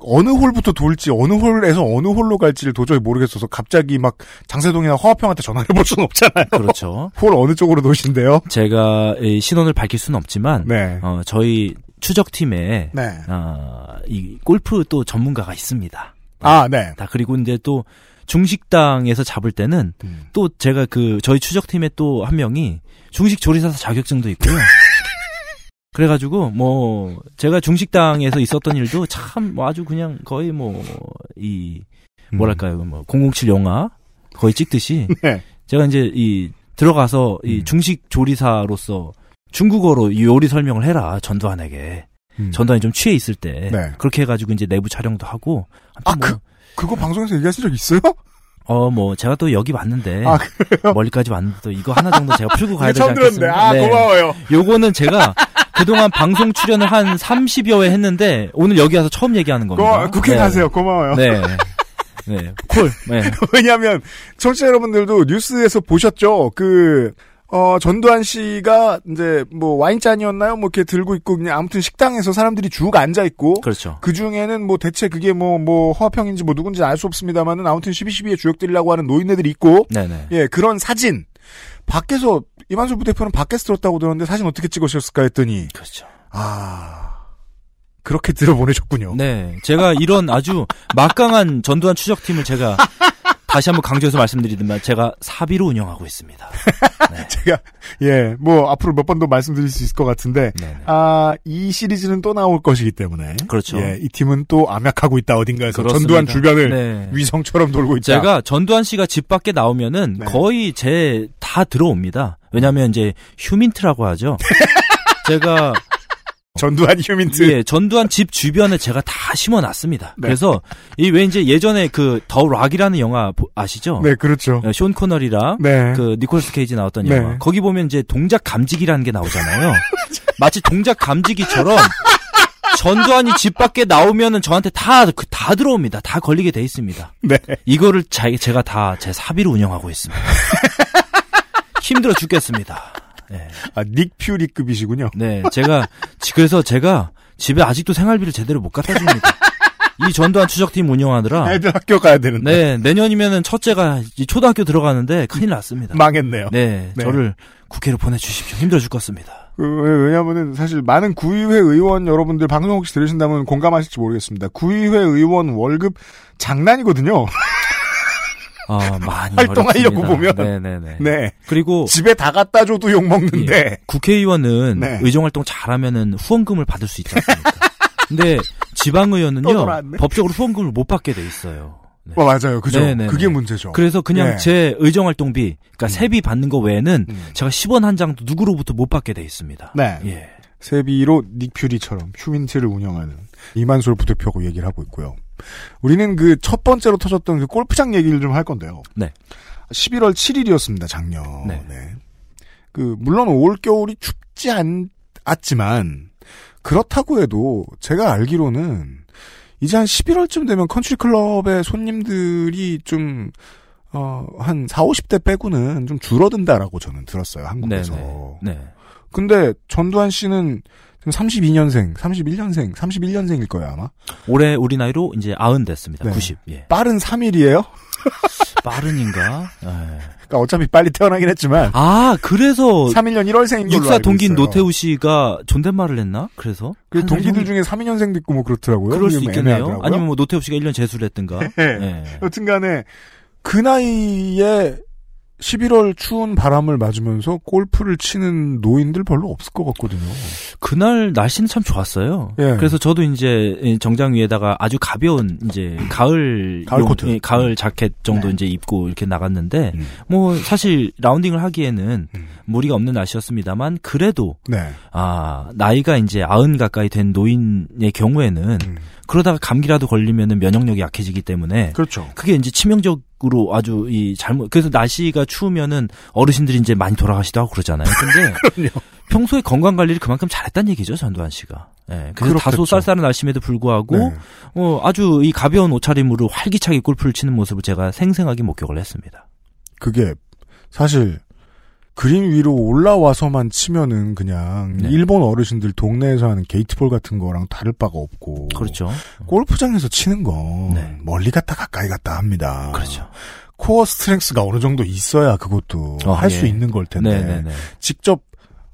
어느 홀부터 돌지 어느 홀에서 어느 홀로 갈지를 도저히 모르겠어서 갑자기 막 장세동이나 허화평한테 전화를 해볼 수는 없잖아요. 그렇죠. 홀 어느 쪽으로 도신대요? 제가 이 신원을 밝힐 수는 없지만 네. 어, 저희 추적팀에 네. 어, 이 골프 또 전문가가 있습니다. 아, 네. 다 그리고 이제 또 중식당에서 잡을 때는 음. 또 제가 그 저희 추적팀에 또 한 명이 중식 조리사 자격증도 있고요. 그래가지고 뭐 제가 중식당에서 있었던 일도 참 뭐 아주 그냥 거의 뭐 이 뭐랄까요 뭐 007 영화 거의 찍듯이 네. 제가 이제 이 들어가서 이 중식 조리사로서 중국어로 이 요리 설명을 해라 전두환에게 음. 전두환이 좀 취해 있을 때 네. 그렇게 해가지고 이제 내부 촬영도 하고 아, 그, 그거 방송에서 얘기하신 적 있어요? 어, 뭐, 제가 또 여기 왔는데. 아? 멀리까지 왔는데 또 이거 하나 정도 제가 풀고 가야 되지 처음 들었는데. 않겠습니까? 네. 아, 고마워요. 요거는 제가 그동안 방송 출연을 한 30여 회 했는데, 오늘 여기 와서 처음 얘기하는 겁니다. 고, 국회 네. 가세요. 고마워요. 네. 네. 콜. 네. 왜냐하면 청취자 여러분들도 뉴스에서 보셨죠. 그 어, 전두환 씨가 이제 뭐 와인잔이었나요? 뭐 이렇게 들고 있고 그냥 아무튼 식당에서 사람들이 쭉 앉아 있고 그렇죠. 그 중에는 뭐 대체 그게 뭐뭐 허평인지 뭐 누군지 알 수 없습니다만은 아무튼 12.12에 주역들이라고 하는 노인네들이 있고 네네. 예 그런 사진 밖에서 이만솔 부대표는 밖에서 들었다고 들었는데 사진 어떻게 찍으셨을까 했더니 그렇죠. 아 그렇게 들어보내셨군요. 네. 제가 이런 아주 막강한 전두환 추적팀을 제가 다시 한번 강조해서 말씀드리지만 제가 사비로 운영하고 있습니다. 제가 예 뭐 앞으로 몇 번 더 말씀드릴 수 있을 것 같은데 아 이 시리즈는 또 나올 것이기 때문에 그렇죠. 예, 이 팀은 또 암약하고 있다 어딘가에서 그렇습니다. 전두환 주변을 네. 위성처럼 돌고 있다. 제가 전두환 씨가 집 밖에 나오면은 거의 제 다 들어옵니다. 왜냐하면 이제 휴민트라고 하죠. 제가 전두환 휴민트. 예, 전두환 집 주변에 제가 다 심어 놨습니다. 네. 그래서 이 왜 이제 예전에 그 더 락이라는 영화 보- 아시죠? 네 그렇죠. 어, 쇼 코널이랑 네. 그 니콜스 케이지 나왔던 네. 영화. 거기 보면 이제 동작 감지기라는 게 나오잖아요. 마치 동작 감지기처럼 전두환이 집 밖에 나오면은 저한테 다, 그, 다 들어옵니다. 다 걸리게 돼 있습니다. 네. 이거를 자, 제가 다 제 사비로 운영하고 있습니다. 힘들어 죽겠습니다. 아, 닉 퓨리급이시군요. 네, 제가 지- 그래서 제가 집에 아직도 생활비를 제대로 못 갖다 줍니다. 이 전두환 추적팀 운영하느라 애들 학교 가야 되는데. 네, 내년이면은 첫째가 이 초등학교 들어가는데 큰일 났습니다. 망했네요. 네, 네. 저를 국회로 보내주십시오. 힘들어 죽겠습니다. 그, 왜- 왜냐면은 사실 많은 구의회 의원 여러분들 방송 혹시 들으신다면 공감하실지 모르겠습니다. 구의회 의원 월급 장난이거든요. 아, 많이 활동하려고 어렵습니다. 보면. 네네네. 네. 그리고 집에 다 갖다 줘도 욕 먹는데. 예, 국회의원은 네. 의정 활동 잘하면은 후원금을 받을 수 있지 않습니까? 근데 지방 또 의원은요 돌아왔네. 법적으로 후원금을 못 받게 돼 있어요. 어, 맞아요. 그죠. 네네네. 그게 문제죠. 그래서 그냥 예. 제 의정 활동비, 그러니까 음. 세비 받는 거 외에는 제가 10원 한 장도 누구로부터 못 받게 돼 있습니다. 네. 예. 세비로 닉 퓨리처럼 휴민트를 운영하는 이만솔 부대표하고 얘기를 하고 있고요. 우리는 그 첫 번째로 터졌던 그 골프장 얘기를 좀 할 건데요. 네. 11월 7일이었습니다, 작년. 네. 그, 물론 올 겨울이 춥지 않, 않지만, 그렇다고 해도 제가 알기로는 이제 한 11월쯤 되면 컨트리 클럽의 손님들이 좀, 어, 한 4, 50대 빼고는 좀 줄어든다라고 저는 들었어요, 한국에서. 네. 근데 전두환 씨는 지금 32년생, 31년생, 31년생일 거예요, 아마. 올해 우리 나이로 이제 아흔 됐습니다. 네. 90. 예. 빠른 3일이에요? 빠른인가? 예. 그러니까 어차피 빨리 태어나긴 했지만. 아, 그래서 31년 1월생인 걸로 육사 동기인. 노태우 씨가 존댓말을 했나? 그래서 그한 동기들 살 중에 32년생도 있고 뭐 그렇더라고요. 그럴 수좀 있겠네요. 애매하더라고요. 아니면 뭐 노태우 씨가 1년 재수를 했든가. 네. 예. 여튼간에 그 나이에 11월 추운 바람을 맞으면서 골프를 치는 노인들 별로 없을 것 같거든요. 그날 날씨는 참 좋았어요. 예. 그래서 저도 이제 정장 위에다가 아주 가벼운 이제 가을 가을 용- 코트. 예, 가을 자켓 정도 이제 입고 이렇게 나갔는데 뭐 사실 라운딩을 하기에는 무리가 없는 날씨였습니다만 그래도 네. 아 나이가 이제 아흔 가까이 된 노인의 경우에는 그러다가 감기라도 걸리면은 면역력이 약해지기 때문에 그렇죠. 그게 이제 치명적 으로 아주 이 잘못 그래서 날씨가 추우면은 어르신들이 이제 많이 돌아가시도 하고 그러잖아요. 근데 평소에 건강 관리를 그만큼 잘했다는 얘기죠 전두환 씨가. 예. 그래서 그렇겠죠. 다소 쌀쌀한 날씨임에도 불구하고 네. 어, 아주 이 가벼운 옷차림으로 활기차게 골프를 치는 모습을 제가 생생하게 목격을 했습니다. 그게 사실 그린 위로 올라와서만 치면은 그냥 네. 일본 어르신들 동네에서 하는 게이트볼 같은 거랑 다를 바가 없고 그렇죠. 골프장에서 치는 건 멀리 갔다 가까이 갔다 합니다. 그렇죠. core strength가 어느 정도 있어야 그것도 어, 할수 예. 있는 걸 텐데 네네네. 직접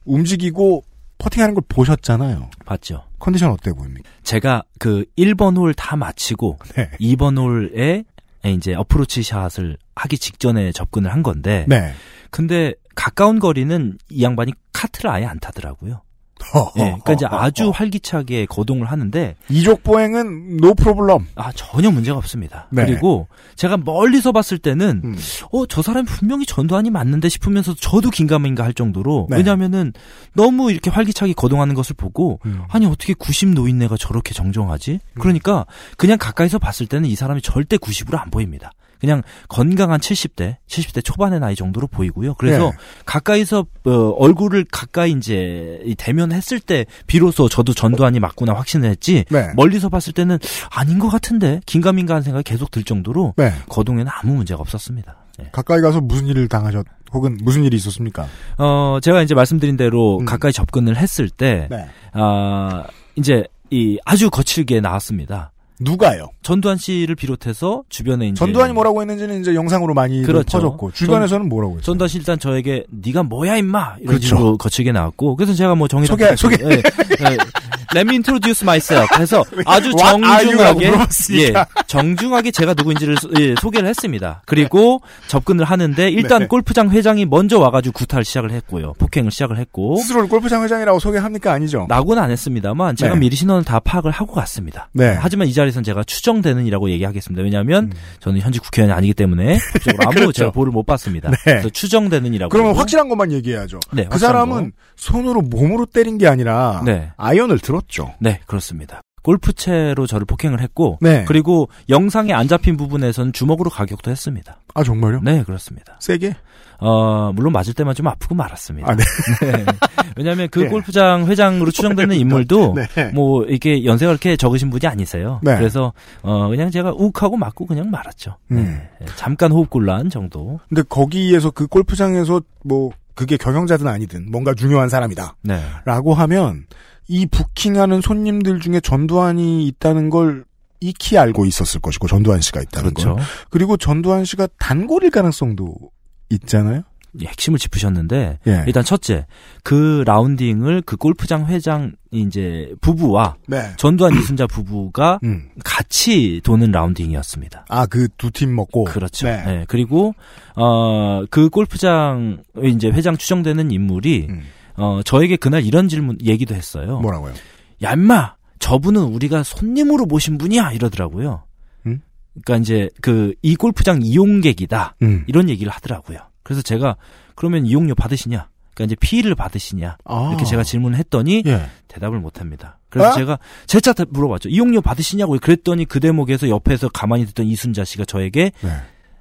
움직이고 퍼팅하는 걸 보셨잖아요. 봤죠. 컨디션 어때 보입니까? 제가 그 1번 홀 다 마치고 네. 2번 홀에 이제 어프로치 샷을 하기 직전에 접근을 한 건데 네. 근데 가까운 거리는 이 양반이 카트를 아예 안 타더라고요. 예, 그러니까 이제 아주 활기차게 거동을 하는데 이족 보행은 노 프로블럼. 아 전혀 문제가 없습니다. 네. 그리고 제가 멀리서 봤을 때는 음. 어저 사람이 분명히 전두환이 맞는데 싶으면서 저도 긴가민가 할 정도로 네. 왜냐하면은 너무 이렇게 활기차게 거동하는 것을 보고 음. 아니 어떻게 90 노인네가 저렇게 정정하지? 그러니까 그냥 가까이서 봤을 때는 이 사람이 절대 90으로 안 보입니다. 그냥 건강한 70대, 70대 초반의 나이 정도로 보이고요. 그래서 네. 가까이서 어, 얼굴을 가까이 이제 이 대면했을 때 비로소 저도 전두환이 맞구나 확신을 했지. 네. 멀리서 봤을 때는 아닌 것 같은데 긴가민가한 생각이 계속 들 정도로 네. 거동에는 아무 문제가 없었습니다. 예. 가까이 가서 무슨 일을 당하셨 혹은 무슨 일이 있었습니까? 어, 제가 이제 말씀드린 대로 가까이 접근을 했을 때, 음. 네. 아, 이제 이 아주 거칠게 나왔습니다. 누가요? 전두환 씨를 비롯해서 주변에 이제 전두환이 뭐라고 했는지는 이제 영상으로 많이 그렇죠. 퍼졌고 주변에서는 뭐라고 했어요? 전두환 씨 일단 저에게 네가 뭐야 임마 이런 그렇죠. 식으로 거칠게 나왔고 그래서 제가 뭐 정의 소개, 소개. 예, 예. Let me introduce myself. 해서 아주 정중하게 예. 정중하게 제가 누구인지를 소- 예, 소개를 했습니다. 그리고 접근을 하는데 일단 네. 골프장 회장이 먼저 와가지고 구타를 시작을 했고요. 폭행을 시작을 했고 스스로를 골프장 회장이라고 소개합니까 아니죠? 라고는 안 했습니다만 제가 네. 미리 신원을 다 파악을 하고 갔습니다. 네. 하지만 이 자리에서는 제가 추정 되는 이라고 얘기하겠습니다. 왜냐하면 저는 현직 국회의원이 아니기 때문에 아무 음. 그렇죠. 제가 볼을 못 봤습니다. 네. 그래서 추정되는이라고. 그러면 확실한 것만 얘기해야죠. 네, 그 사람은 손으로 몸으로 때린 게 아니라 네. 아이언을 들었죠. 네, 그렇습니다. 골프채로 저를 폭행을 했고, 네. 그리고 영상에 안 잡힌 부분에서는 주먹으로 가격도 했습니다. 아 정말요? 네, 그렇습니다. 세게? 어, 물론 맞을 때만 좀 아프고 말았습니다. 아, 네. 왜냐하면 그 예. 골프장 회장으로 추정되는 인물도 네. 뭐 이렇게 연세가 그렇게 적으신 분이 아니세요. 네. 그래서 어 그냥 제가 욱하고 맞고 그냥 말았죠. 음. 네. 잠깐 호흡곤란 정도. 근데 거기에서 그 골프장에서 뭐 그게 경영자든 아니든 뭔가 중요한 사람이다. 네. 라고 하면 이 부킹하는 손님들 중에 전두환이 있다는 걸 익히 알고 있었을 것이고 전두환 씨가 있다는 그렇죠. 걸. 그리고 전두환 씨가 단골일 가능성도 있잖아요. 예, 핵심을 짚으셨는데 예. 일단 첫째 그 라운딩을 그 골프장 회장 이제 부부와 네. 전두환 이순자 부부가 음. 같이 도는 라운딩이었습니다. 아 그 두 팀 먹고. 그렇죠. 네. 예, 그리고 어그 골프장 이제 회장 추정되는 인물이 어 저에게 그날 이런 질문 얘기도 했어요. 음. 뭐라고요? 야 임마 저분은 우리가 손님으로 모신 분이야 이러더라고요. 음? 그러니까 이제 그 이 골프장 이용객이다 음. 이런 얘기를 하더라고요. 그래서 제가 그러면 이용료 받으시냐? 그러니까 이제 피를 받으시냐? 아. 이렇게 제가 질문을 했더니 예. 대답을 못 합니다. 그래서 아? 제가 재차 물어봤죠. 이용료 받으시냐고 그랬더니 그 대목에서 옆에서 가만히 듣던 이순자 씨가 저에게 네.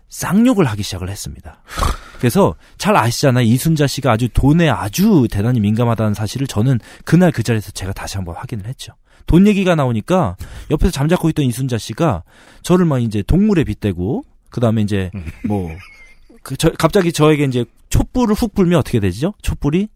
쌍욕을 하기 시작을 했습니다. 그래서 잘 아시잖아요. 이순자 씨가 아주 돈에 아주 대단히 민감하다는 사실을 저는 그날 그 자리에서 제가 다시 한번 확인을 했죠. 돈 얘기가 나오니까 옆에서 잠자코 있던 이순자 씨가 저를 막 이제 동물에 빗대고 그 다음에 이제 뭐 그 저, 갑자기 저에게 이제 촛불을 훅 불면 어떻게 되죠? 촛불이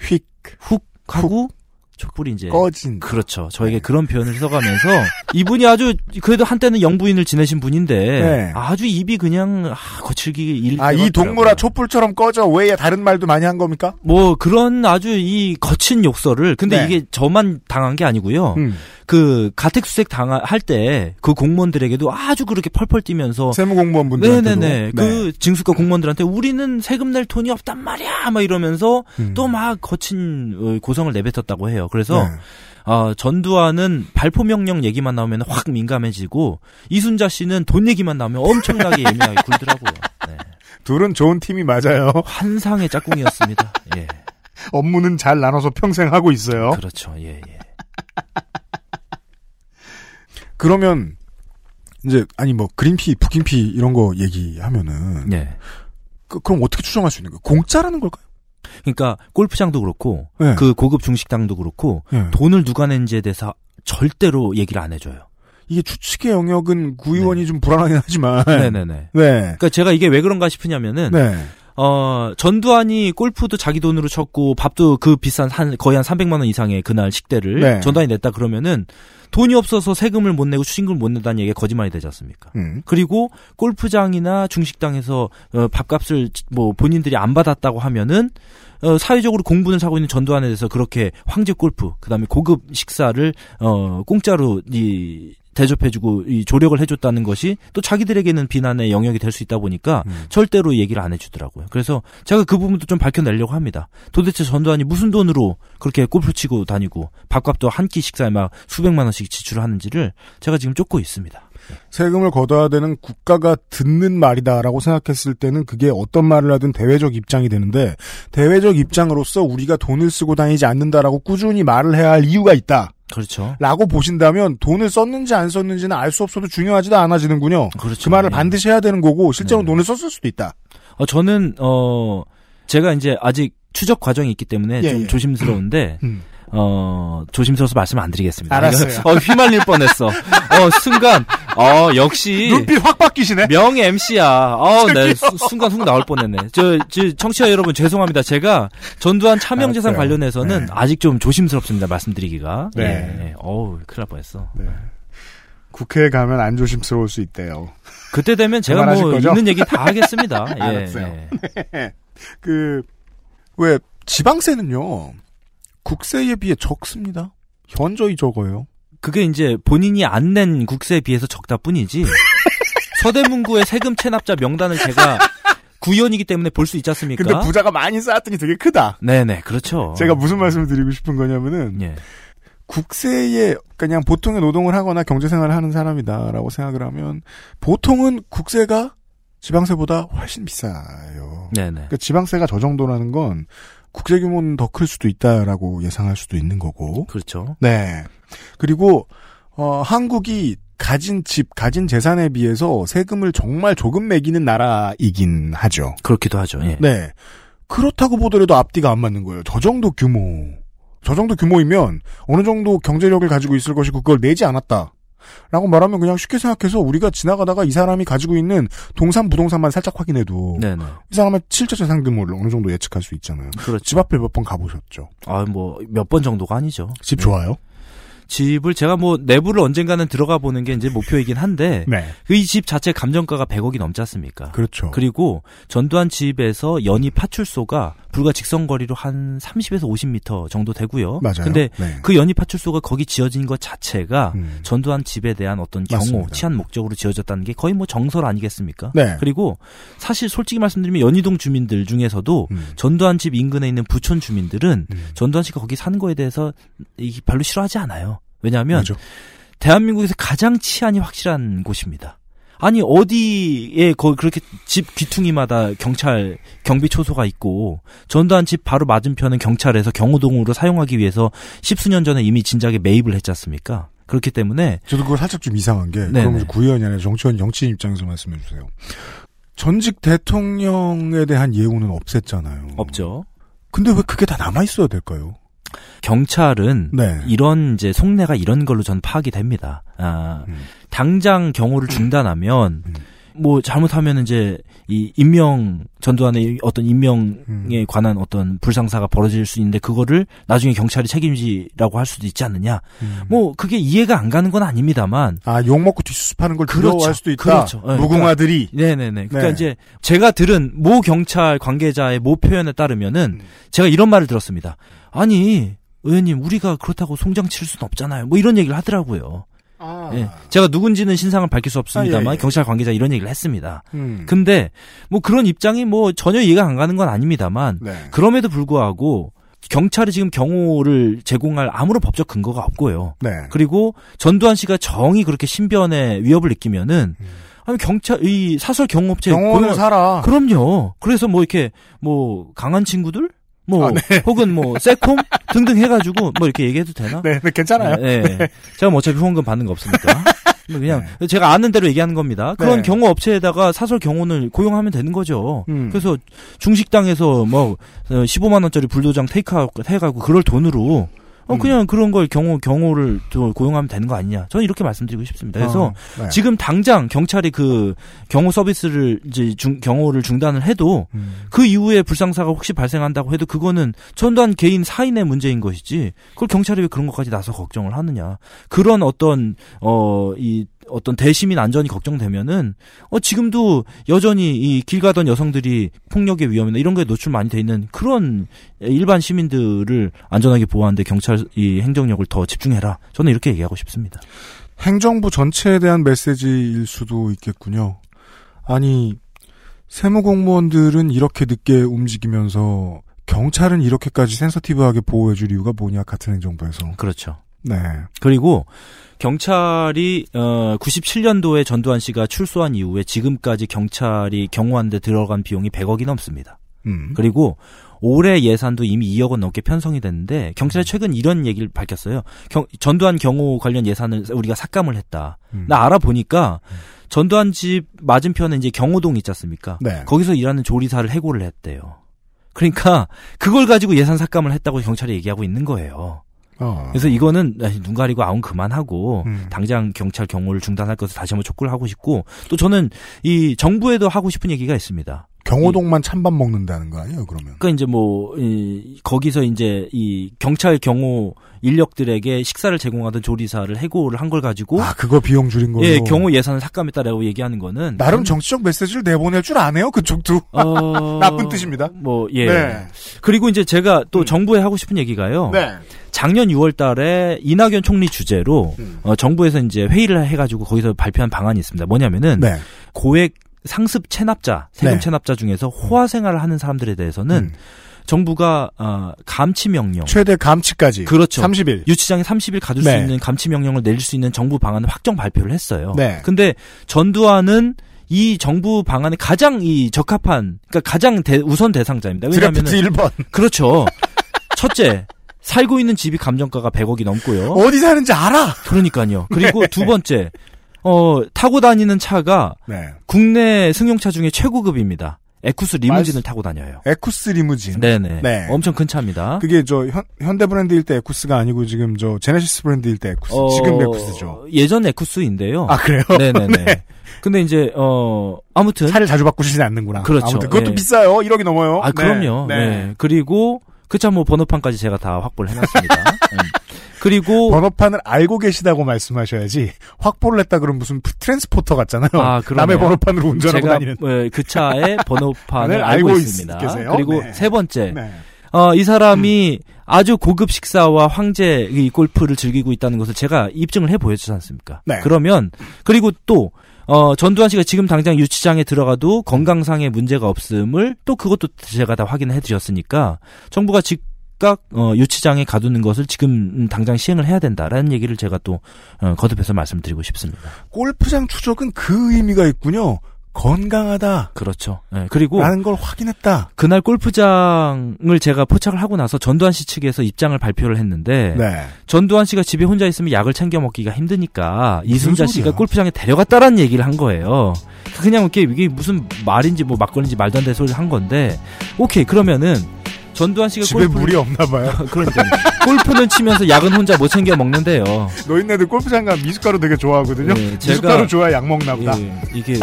휙 훅 하고 촛불이 이제 꺼진. 그렇죠. 저에게 그런 표현을 써가면서 이분이 아주 그래도 한때는 영부인을 지내신 분인데 네. 아주 입이 그냥 아, 거칠기 일. 아, 이 동물아 촛불처럼 꺼져. 왜 다른 말도 많이 한 겁니까? 뭐 그런 아주 이 거친 욕설을 근데 네. 이게 저만 당한 게 아니고요. 음. 그 가택수색 당할 때 그 공무원들에게도 아주 그렇게 펄펄 뛰면서 세무공무원분들한테도. 네네네. 네. 그 징수과 공무원들한테 우리는 세금 낼 돈이 없단 말이야. 막 이러면서 음. 또막 거친 어, 고성을 내뱉었다고 해요. 그래서 네. 어, 전두환은 발포 명령 얘기만 나오면 확 민감해지고 이순자 씨는 돈 얘기만 나오면 엄청나게 예민하게 굴더라고요. 네. 둘은 좋은 팀이 맞아요. 환상의 짝꿍이었습니다. 예. 업무는 잘 나눠서 평생 하고 있어요. 그렇죠. 예, 예. 그러면 이제 아니 뭐 그린피, 북긴피 이런 거 얘기하면은 네. 그, 럼 어떻게 추정할 수 있는 거예요? 공짜라는 걸까요? 그러니까 골프장도 그렇고 네. 그 고급 중식당도 그렇고 네. 돈을 누가 낸지에 대해서 절대로 얘기를 안 해줘요. 이게 추측의 영역은 구의원이 좀 불안하긴 하지만 네. 네네네. 네. 그러니까 제가 이게 왜 그런가 싶으냐면은 네. 어 전두환이 골프도 자기 돈으로 쳤고 밥도 그 비싼 한 거의 한 300만 원 이상의 그날 식대를 네. 전두환이 냈다 그러면은 돈이 없어서 세금을 못 내고 추징금을 못 낸다는 얘기가 거짓말이 되지 않습니까? 음. 그리고 골프장이나 중식당에서 어, 밥값을 뭐 본인들이 안 받았다고 하면은 어, 사회적으로 공분을 사고 있는 전두환에 대해서 그렇게 황제 골프 그다음에 고급 식사를 어 공짜로 이 대접해주고 이 조력을 해줬다는 것이 또 자기들에게는 비난의 영역이 될 수 있다 보니까 음. 절대로 얘기를 안 해주더라고요. 그래서 제가 그 부분도 좀 밝혀내려고 합니다. 도대체 전두환이 무슨 돈으로 그렇게 골프 치고 다니고 밥값도 한 끼 식사에 막 수백만 원씩 지출하는지를 제가 지금 쫓고 있습니다. 세금을 걷어야 되는 국가가 듣는 말이다라고 생각했을 때는 그게 어떤 말을 하든 대외적 입장이 되는데 대외적 입장으로서 우리가 돈을 쓰고 다니지 않는다라고 꾸준히 말을 해야 할 이유가 있다. 그렇죠. 라고 보신다면 돈을 썼는지 안 썼는지는 알 수 없어도 중요하지도 않아지는군요. 그렇죠. 그 말을 예. 반드시 해야 되는 거고 실제로 돈을 썼을 수도 있다. 어, 저는 어 제가 이제 아직 추적 과정이 있기 때문에 예, 좀 예. 조심스러운데 음. 어 조심스러워서 말씀 안 드리겠습니다. 알았어요. 어 휘말릴 뻔했어. 어 순간 어 역시 눈빛 확 바뀌시네. 명 MC야. 어, 네 수- 순간 훅 나올 뻔했네. 저, 저 청취자 여러분 죄송합니다. 제가 전두환 차명재산 알았어요. 관련해서는 네. 아직 좀 조심스럽습니다. 말씀드리기가. 네. 예, 예. 어우 큰일 날 뻔했어. 국회에 가면 안 조심스러울 수 있대요. 그때 되면 제가 뭐 거죠? 있는 얘기 다 하겠습니다. 예, 알았어요. 예. 네. 그, 왜, 지방세는요, 국세에 비해 적습니다. 현저히 적어요. 그게 이제 본인이 안 낸 국세에 비해서 적다 뿐이지. 서대문구의 세금 체납자 명단을 제가 구의원이기 때문에 볼 수 있지 않습니까? 근데 부자가 많이 쌓았더니 되게 크다. 네네, 그렇죠. 제가 무슨 말씀을 드리고 싶은 거냐면은, 예. 국세에 그냥 보통의 노동을 하거나 경제생활을 하는 사람이다라고 생각을 하면, 보통은 국세가 지방세보다 훨씬 비싸요. 네네. 그러니까 지방세가 저 정도라는 건, 국제 규모는 더 클 수도 있다라고 예상할 수도 있는 거고. 그렇죠. 네. 그리고 어, 한국이 가진 집, 가진 재산에 비해서 세금을 정말 조금 매기는 나라이긴 하죠. 그렇기도 하죠. 예. 네. 그렇다고 보더라도 앞뒤가 안 맞는 거예요. 저 정도 규모. 저 정도 규모이면 어느 정도 경제력을 가지고 있을 것이고 그걸 내지 않았다. 라고 말하면 그냥 쉽게 생각해서 우리가 지나가다가 이 사람이 가지고 있는 동산 부동산만 살짝 확인해도 네네. 이 사람의 실제 재산 규모를 어느 정도 예측할 수 있잖아요. 그렇죠. 집 앞에 몇 번 가보셨죠? 아, 뭐, 몇 번 정도가 아니죠. 집 네. 좋아요? 집을 제가 뭐 내부를 언젠가는 들어가 보는 게 이제 목표이긴 한데 네. 그이집 자체 감정가가 100억이 넘지 않습니까? 그렇죠. 그리고 전두환 집에서 연이 파출소가 불과 직선 거리로 한 30에서 50m 정도 되고요. 맞아요. 근데 네. 그 연이 파출소가 거기 지어진 것 자체가 음. 전두환 집에 대한 어떤 경호, 맞습니다. 치안 목적으로 지어졌다는 게 거의 뭐 정설 아니겠습니까? 네. 그리고 사실 솔직히 말씀드리면 연희동 주민들 중에서도 음. 전두환 집 인근에 있는 부촌 주민들은 전두환 씨가 거기 사는 거에 대해서 이- 별로 싫어하지 않아요. 왜냐하면 맞아. 대한민국에서 가장 치안이 확실한 곳입니다. 아니 어디에 거 그렇게 집 귀퉁이마다 경찰 경비 초소가 있고 전두환 집 바로 맞은편은 경찰에서 경호동으로 사용하기 위해서 십수년 전에 이미 진작에 매입을 했지 않습니까? 그렇기 때문에 저도 그거 살짝 좀 이상한 게 네네. 그러면 구의원이 아니라 정치원 정치인 입장에서 말씀해 주세요. 전직 대통령에 대한 예우는 없앴잖아요. 없죠. 근데 왜 그게 다 남아 있어야 될까요? 경찰은 네. 이런 이제 속내가 이런 걸로 전 파악이 됩니다. 아, 음. 당장 경호를 중단하면 뭐 잘못하면 이제 이 임명 전두환의 어떤 임명에 음. 관한 어떤 불상사가 벌어질 수 있는데 그거를 나중에 경찰이 책임지라고 할 수도 있지 않느냐. 뭐 그게 이해가 안 가는 건 아닙니다만. 아, 욕 먹고 뒷수습하는 걸 두려워할 수도 있다. 그렇죠. 네, 무궁화들이. 그러니까, 네네네. 그러니까 네. 이제 제가 들은 모 경찰 관계자의 모 표현에 따르면은 음. 제가 이런 말을 들었습니다. 아니 의원님 우리가 그렇다고 송장 칠 수는 없잖아요. 뭐 이런 얘기를 하더라고요. 예. 제가 누군지는 신상을 밝힐 수 없습니다만 아, 예, 예. 경찰 관계자 이런 얘기를 했습니다. 음. 근데 뭐 그런 입장이 뭐 전혀 이해가 안 가는 건 아닙니다만 네. 그럼에도 불구하고 경찰이 지금 경호를 제공할 아무런 법적 근거가 없고요. 네. 그리고 전두환 씨가 정이 그렇게 신변에 위협을 느끼면은 아니 경찰 이 사설 경호업체 음. 경호는 살아. 그럼요. 그래서 뭐 이렇게 뭐 강한 친구들 뭐 아, 네. 혹은 뭐 세콤 등등 해가지고 뭐 이렇게 얘기해도 되나? 네, 네, 괜찮아요. 네, 네. 네. 제가 뭐 어차피 후원금 받는 거 없으니까. 뭐 그냥 제가 아는 대로 얘기하는 겁니다. 그런 네. 경호 업체에다가 사설 경호를 고용하면 되는 거죠. 음. 그래서 중식당에서 뭐 15만 원짜리 불도장 테이크아웃 해가고 그럴 돈으로 음. 어 그냥 그런 걸 경호 경호를 또 고용하면 되는 거 아니냐? 저는 이렇게 말씀드리고 싶습니다. 그래서 어, 네. 지금 당장 경찰이 그 경호 서비스를 이제 중, 경호를 중단을 해도 음. 그 이후에 불상사가 혹시 발생한다고 해도 그거는 전두환 개인 사인의 문제인 것이지 그걸 경찰이 왜 그런 것까지 나서 걱정을 하느냐 그런 어떤 어이 어떤 대시민 안전이 걱정되면은 어 지금도 여전히 이 길 가던 여성들이 폭력의 위험이나 이런 거에 노출 많이 돼 있는 그런 일반 시민들을 안전하게 보호하는데 경찰 이 행정력을 더 집중해라 저는 이렇게 얘기하고 싶습니다. 행정부 전체에 대한 메시지일 수도 있겠군요. 아니, 세무 공무원들은 이렇게 늦게 움직이면서 경찰은 이렇게까지 센서티브하게 보호해줄 이유가 뭐냐, 같은 행정부에서. 그렇죠. 네. 그리고 경찰이 어 97년도에 전두환 씨가 출소한 이후에 지금까지 경찰이 경호하는데 들어간 비용이 100억이 넘습니다. 음. 그리고 올해 예산도 이미 2억 원 넘게 편성이 됐는데 경찰이 최근 이런 얘기를 밝혔어요. 경- 전두환 경호 관련 예산을 우리가 삭감을 했다. 음. 나 알아보니까 전두환 집 맞은편에 이제 경호동 있지 않습니까? 네. 거기서 일하는 조리사를 해고를 했대요. 그러니까 그걸 가지고 예산 삭감을 했다고 경찰이 얘기하고 있는 거예요. 어. 그래서 이거는 눈 가리고 아웅 그만하고 음. 당장 경찰 경호를 중단할 것을 다시 한번 촉구를 하고 싶고 또 저는 이 정부에도 하고 싶은 얘기가 있습니다. 경호동만 찬밥 먹는다는 거 아니에요, 그러면? 그러니까 이제 뭐 이, 거기서 이제 이 경찰 경호 인력들에게 식사를 제공하던 조리사를 해고를 한 걸 가지고 아, 그거 비용 줄인 걸로. 예 경호 예산을 삭감했다라고 얘기하는 거는 나름 정치적 메시지를 내보낼 줄 아네요, 그쪽도. 어, 나쁜 뜻입니다. 뭐 예. 네. 음. 그리고 이제 제가 또 정부에 하고 싶은 얘기가요. 네. 작년 6월달에 이낙연 총리 주재로 음. 어, 정부에서 이제 회의를 해가지고 거기서 발표한 방안이 있습니다. 뭐냐면은 네. 고액 상습 체납자, 세금 네. 체납자 중에서 호화 생활을 하는 사람들에 대해서는 정부가 어, 감치 명령, 음. 최대 감치까지. 그렇죠. 30일. 유치장에 30일 가둘 수 네. 있는 감치 명령을 내릴 수 있는 정부 방안을 확정 발표를 했어요. 네. 근데 전두환은 이 정부 방안에 가장 이 적합한, 그러니까 가장 대- 우선 대상자입니다. 왜냐하면 드래프트 1번. 그렇죠. 첫째, 살고 있는 집이 감정가가 100억이 넘고요. 어디 사는지 알아! 그러니까요. 그리고 네. 두 번째, 어, 타고 다니는 차가 네. 국내 승용차 중에 최고급입니다. 에쿠스 리무진을 타고 다녀요. 에쿠스 리무진. 네네. 네. 엄청 큰 차입니다. 그게 저 현, 현대 브랜드일 때 에쿠스가 아니고 지금 저 제네시스 브랜드일 때 에쿠스. 어, 지금 에쿠스죠. 예전 에쿠스인데요. 아, 그래요? 네네네. 네. 근데 이제 어 아무튼 차를 자주 바꾸시진 않는구나. 그렇죠. 아무튼 그것도 예. 비싸요. 1억이 넘어요. 아 네. 그럼요. 네. 네. 그리고 그차뭐 번호판까지 제가 다 확보를 해놨습니다. 음. 그리고 번호판을 알고 계시다고 말씀하셔야지 확보를 했다 그러면 무슨 트랜스포터 같잖아요. 아. 남의 번호판으로 운전하고 제가 다니는. 예, 그 차의 번호판을 을 알고 알고 있- 있습니다. 계세요? 그리고 네. 세 번째, 네. 어, 이 사람이 아주 고급 식사와 황제 이 골프를 즐기고 있다는 것을 제가 입증을 해 보여주지 않습니까? 네. 그러면 그리고 또 어, 전두환 씨가 지금 당장 유치장에 들어가도 건강상의 문제가 없음을 또 그것도 제가 다 확인해 드렸으니까 정부가 즉각 어, 유치장에 가두는 것을 지금 당장 시행을 해야 된다라는 얘기를 제가 또 어, 거듭해서 말씀드리고 싶습니다. 골프장 추적은 그 의미가 있군요. 건강하다. 그렇죠. 예, 그리고 라는 걸 확인했다. 그날 골프장을 제가 포착을 하고 나서 전두환 씨 측에서 입장을 발표를 했는데 네. 전두환 씨가 집에 혼자 있으면 약을 챙겨 먹기가 힘드니까 이순자 소리야? 씨가 골프장에 데려갔다라는 얘기를 한 거예요. 그냥 이게 이게 무슨 말인지 뭐 막걸리인지 말도 안 되는 소리를 한 건데 오케이 그러면은 전두환 씨가 집에 골프를- 물이 없나 봐요. 그러니까 골프는 치면서 약은 혼자 못 챙겨 먹는데요. 노인네들 골프장 가면 미숫가루 되게 좋아하거든요. 예, 제가- 미숫가루 좋아야 약 먹나 보다. 예, 이게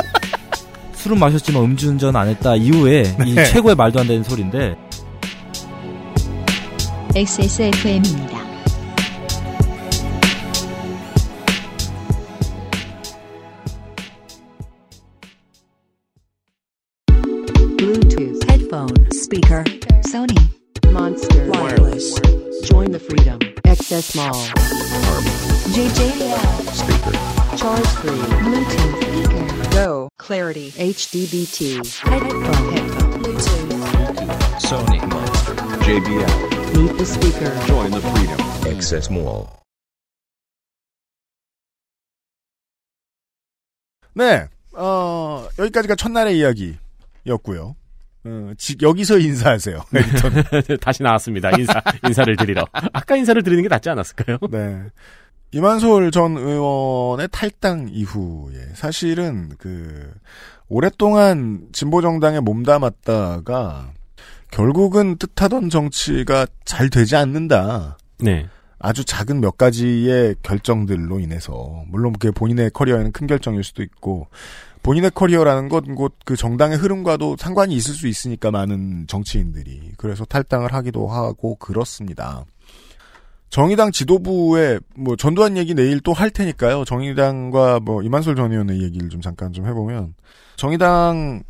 술은 마셨지만 음주운전 안 했다 이후에 이 네. 최고의 말도 안 되는 소리인데 XSFM입니다. Bluetooth, headphone, speaker, Sony, Monster, wireless. Join the freedom. XS Mall. JJL. Speaker. Charge 3. Bluetooth. Speaker. Go. Clarity. HDBT. Headphone. Headphone. Bluetooth. Sony Monster. JBL. Meet the speaker. Join the freedom. Access Mall. 네, 어, 여기까지가 첫날의 이야기였고요. 어, 지- 여기서 인사하세요. 다시 나왔습니다. 인사, 인사를 드리러. 아까 인사를 드리는 게 낫지 않았을까요? 네. 이만솔 전 의원의 탈당 이후에 사실은 그 오랫동안 진보 정당에 몸담았다가 결국은 뜻하던 정치가 잘 되지 않는다. 네. 아주 작은 몇 가지의 결정들로 인해서 물론 그게 본인의 커리어에는 큰 결정일 수도 있고 본인의 커리어라는 건 곧 그 정당의 흐름과도 상관이 있을 수 있으니까 많은 정치인들이 그래서 탈당을 하기도 하고 그렇습니다. 정의당 지도부의 뭐 전두환 얘기 내일 또 할 테니까요. 정의당과 뭐 이만솔 전 의원의 얘기를 좀 잠깐 좀 해보면 정의당의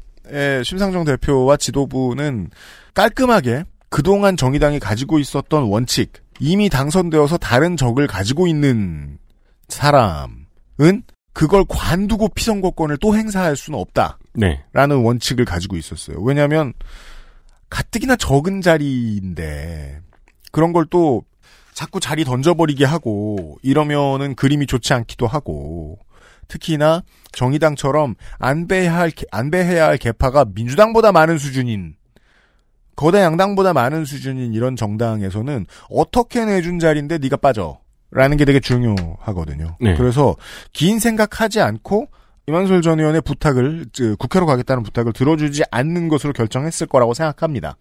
심상정 대표와 지도부는 깔끔하게 그동안 정의당이 가지고 있었던 원칙 이미 당선되어서 다른 적을 가지고 있는 사람은 그걸 관두고 피선거권을 또 행사할 수는 없다. 네. 라는 원칙을 가지고 있었어요. 왜냐하면 가뜩이나 적은 자리인데 그런 걸 또 자꾸 자리 던져버리게 하고 이러면은 그림이 좋지 않기도 하고 특히나 정의당처럼 안배해야 할 안배해야 할 개파가 민주당보다 많은 수준인 거대 양당보다 많은 수준인 이런 정당에서는 어떻게 내준 자리인데 네가 빠져. 라는 게 되게 중요하거든요. 네. 그래서 긴 생각하지 않고 이만솔 전 의원의 부탁을 즉, 국회로 가겠다는 부탁을 들어주지 않는 것으로 결정했을 거라고 생각합니다.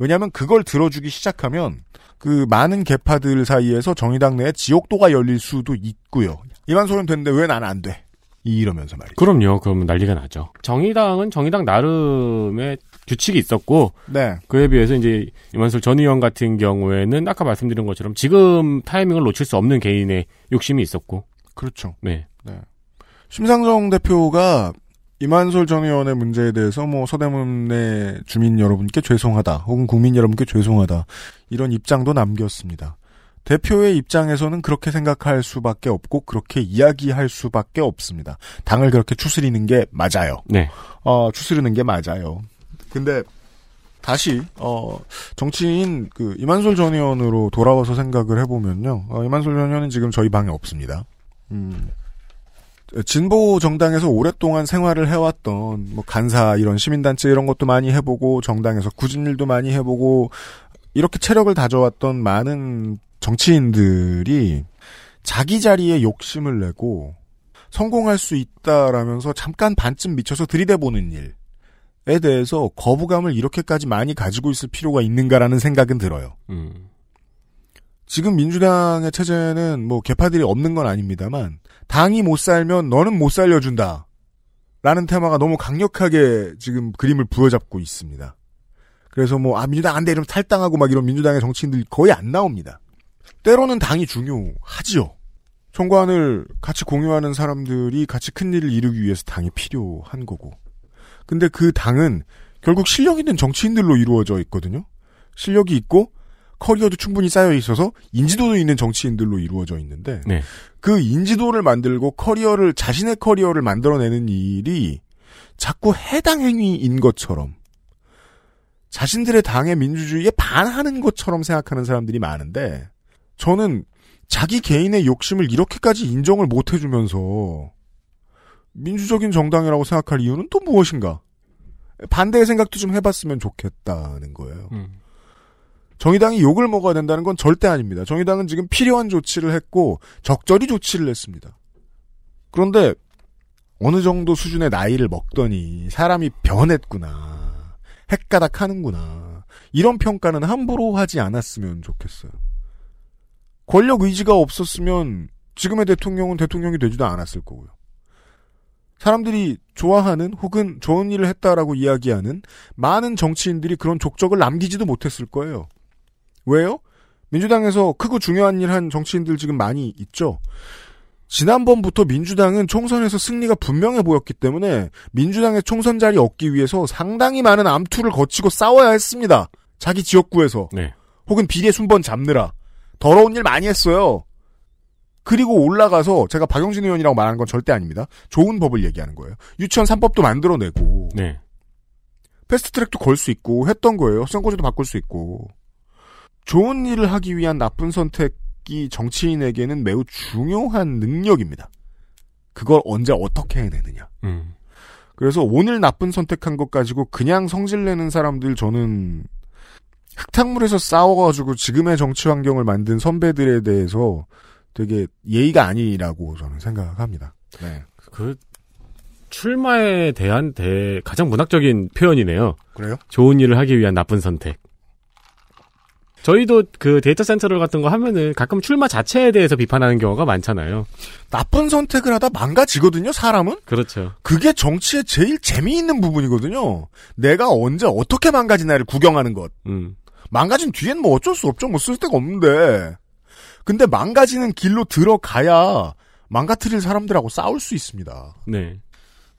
왜냐하면 그걸 들어주기 시작하면 그 많은 개파들 사이에서 정의당 내에 지옥도가 열릴 수도 있고요. 이만솔은 됐는데 왜 나는 안 돼? 이러면서 말이죠. 그럼요. 그러면 난리가 나죠. 정의당은 정의당 나름의 규칙이 있었고, 네. 그에 비해서 이제 이만솔 전 의원 같은 경우에는 아까 말씀드린 것처럼 지금 타이밍을 놓칠 수 없는 개인의 욕심이 있었고, 그렇죠. 네. 심상정 대표가 이만솔 전 의원의 문제에 대해서 뭐 서대문 내 주민 여러분께 죄송하다 혹은 국민 여러분께 죄송하다 이런 입장도 남겼습니다. 대표의 입장에서는 그렇게 생각할 수밖에 없고 그렇게 이야기할 수밖에 없습니다. 당을 그렇게 추스리는 게 맞아요. 네. 어, 추스르는 게 맞아요. 근데 다시 어 정치인 그 이만솔 전 의원으로 돌아와서 생각을 해보면요. 어, 이만솔 전 의원은 지금 저희 방에 없습니다. 음. 진보 정당에서 오랫동안 생활을 해왔던 뭐 간사 이런 시민단체 이런 것도 많이 해보고 정당에서 굳은 일도 많이 해보고 이렇게 체력을 다져왔던 많은 정치인들이 자기 자리에 욕심을 내고 성공할 수 있다라면서 잠깐 반쯤 미쳐서 들이대보는 일에 대해서 거부감을 이렇게까지 많이 가지고 있을 필요가 있는가라는 생각은 들어요. 음. 지금 민주당의 체제는 뭐 개파들이 없는 건 아닙니다만 당이 못 살면 너는 못 살려준다. 라는 테마가 너무 강력하게 지금 그림을 부여잡고 있습니다. 그래서 뭐, 아, 민주당 안 돼, 이러면 탈당하고 막 이런 민주당의 정치인들이 거의 안 나옵니다. 때로는 당이 중요하지요. 총관을 같이 공유하는 사람들이 같이 큰 일을 이루기 위해서 당이 필요한 거고. 근데 그 당은 결국 실력 있는 정치인들로 이루어져 있거든요. 실력이 있고 커리어도 충분히 쌓여 있어서 인지도도 있는 정치인들로 이루어져 있는데 네. 그 인지도를 만들고 커리어를 자신의 커리어를 만들어내는 일이 자꾸 해당 행위인 것처럼 자신들의 당의 민주주의에 반하는 것처럼 생각하는 사람들이 많은데 저는 자기 개인의 욕심을 이렇게까지 인정을 못 해주면서 민주적인 정당이라고 생각할 이유는 또 무엇인가? 반대의 생각도 좀 해봤으면 좋겠다는 거예요. 정의당이 욕을 먹어야 된다는 건 절대 아닙니다. 정의당은 지금 필요한 조치를 했고 적절히 조치를 했습니다. 그런데 어느 정도 수준의 나이를 먹더니 사람이 변했구나. 헷가닥 하는구나. 이런 평가는 함부로 하지 않았으면 좋겠어요. 권력 의지가 없었으면 지금의 대통령은 대통령이 되지도 않았을 거고요. 사람들이 좋아하는 혹은 좋은 일을 했다라고 이야기하는 많은 정치인들이 그런 족적을 남기지도 못했을 거예요. 왜요? 민주당에서 크고 중요한 일 한 정치인들 지금 많이 있죠. 지난번부터 민주당은 총선에서 승리가 분명해 보였기 때문에 민주당의 총선 자리 얻기 위해서 상당히 많은 암투를 거치고 싸워야 했습니다. 자기 지역구에서. 네. 혹은 비례 순번 잡느라. 더러운 일 많이 했어요. 그리고 올라가서 제가 박용진 의원이라고 말하는 건 절대 아닙니다. 좋은 법을 얘기하는 거예요. 유치원 3법도 만들어내고 네. 패스트트랙도 걸 수 있고 했던 거예요. 선거제도 바꿀 수 있고 좋은 일을 하기 위한 나쁜 선택이 정치인에게는 매우 중요한 능력입니다. 그걸 언제 어떻게 해내느냐. 음. 그래서 오늘 나쁜 선택한 것 가지고 그냥 성질내는 사람들 저는 흙탕물에서 싸워가지고 지금의 정치 환경을 만든 선배들에 대해서 되게 예의가 아니라고 저는 생각합니다. 네. 그 출마에 대한 대 가장 문학적인 표현이네요. 그래요? 좋은 일을 하기 위한 나쁜 선택. 저희도 그 데이터 센터를 같은 거 하면은 가끔 출마 자체에 대해서 비판하는 경우가 많잖아요. 나쁜 선택을 하다 망가지거든요, 사람은? 그렇죠. 그게 정치의 제일 재미있는 부분이거든요. 내가 언제 어떻게 망가지나를 구경하는 것. 음. 망가진 뒤엔 뭐 어쩔 수 없죠. 뭐 쓸 데가 없는데. 근데 망가지는 길로 들어가야 망가뜨릴 사람들하고 싸울 수 있습니다. 네.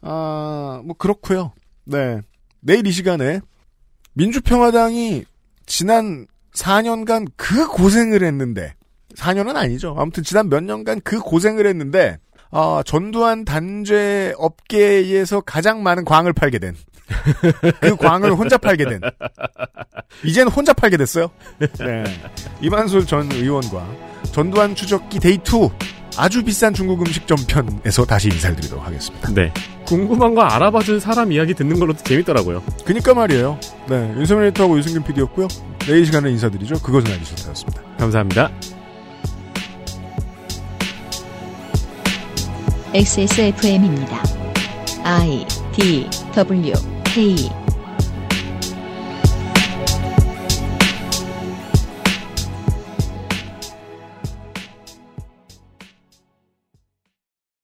아, 뭐 그렇고요. 네. 내일 이 시간에 민주평화당이 지난 4년간 그 고생을 했는데 4년은 아니죠. 아무튼 지난 몇 년간 그 고생을 했는데 아, 전두환 단죄 업계에서 가장 많은 광을 팔게 된. 그 광을 혼자 팔게 된. 이제는 혼자 팔게 됐어요. 네. 임한솔 전 의원과 전두환 추적기 Day 2 아주 비싼 중국 음식점 편에서 다시 인사를 드리도록 하겠습니다. 네. 궁금한 거 알아봐준 사람 이야기 듣는 걸로도 재밌더라고요. 그니까 말이에요. 네. 윤세민 에디터하고 유승균 PD였고요. 내일 시간에 인사드리죠. 그것은 알기 싫다였습니다. 감사합니다. XSFM입니다. I D W K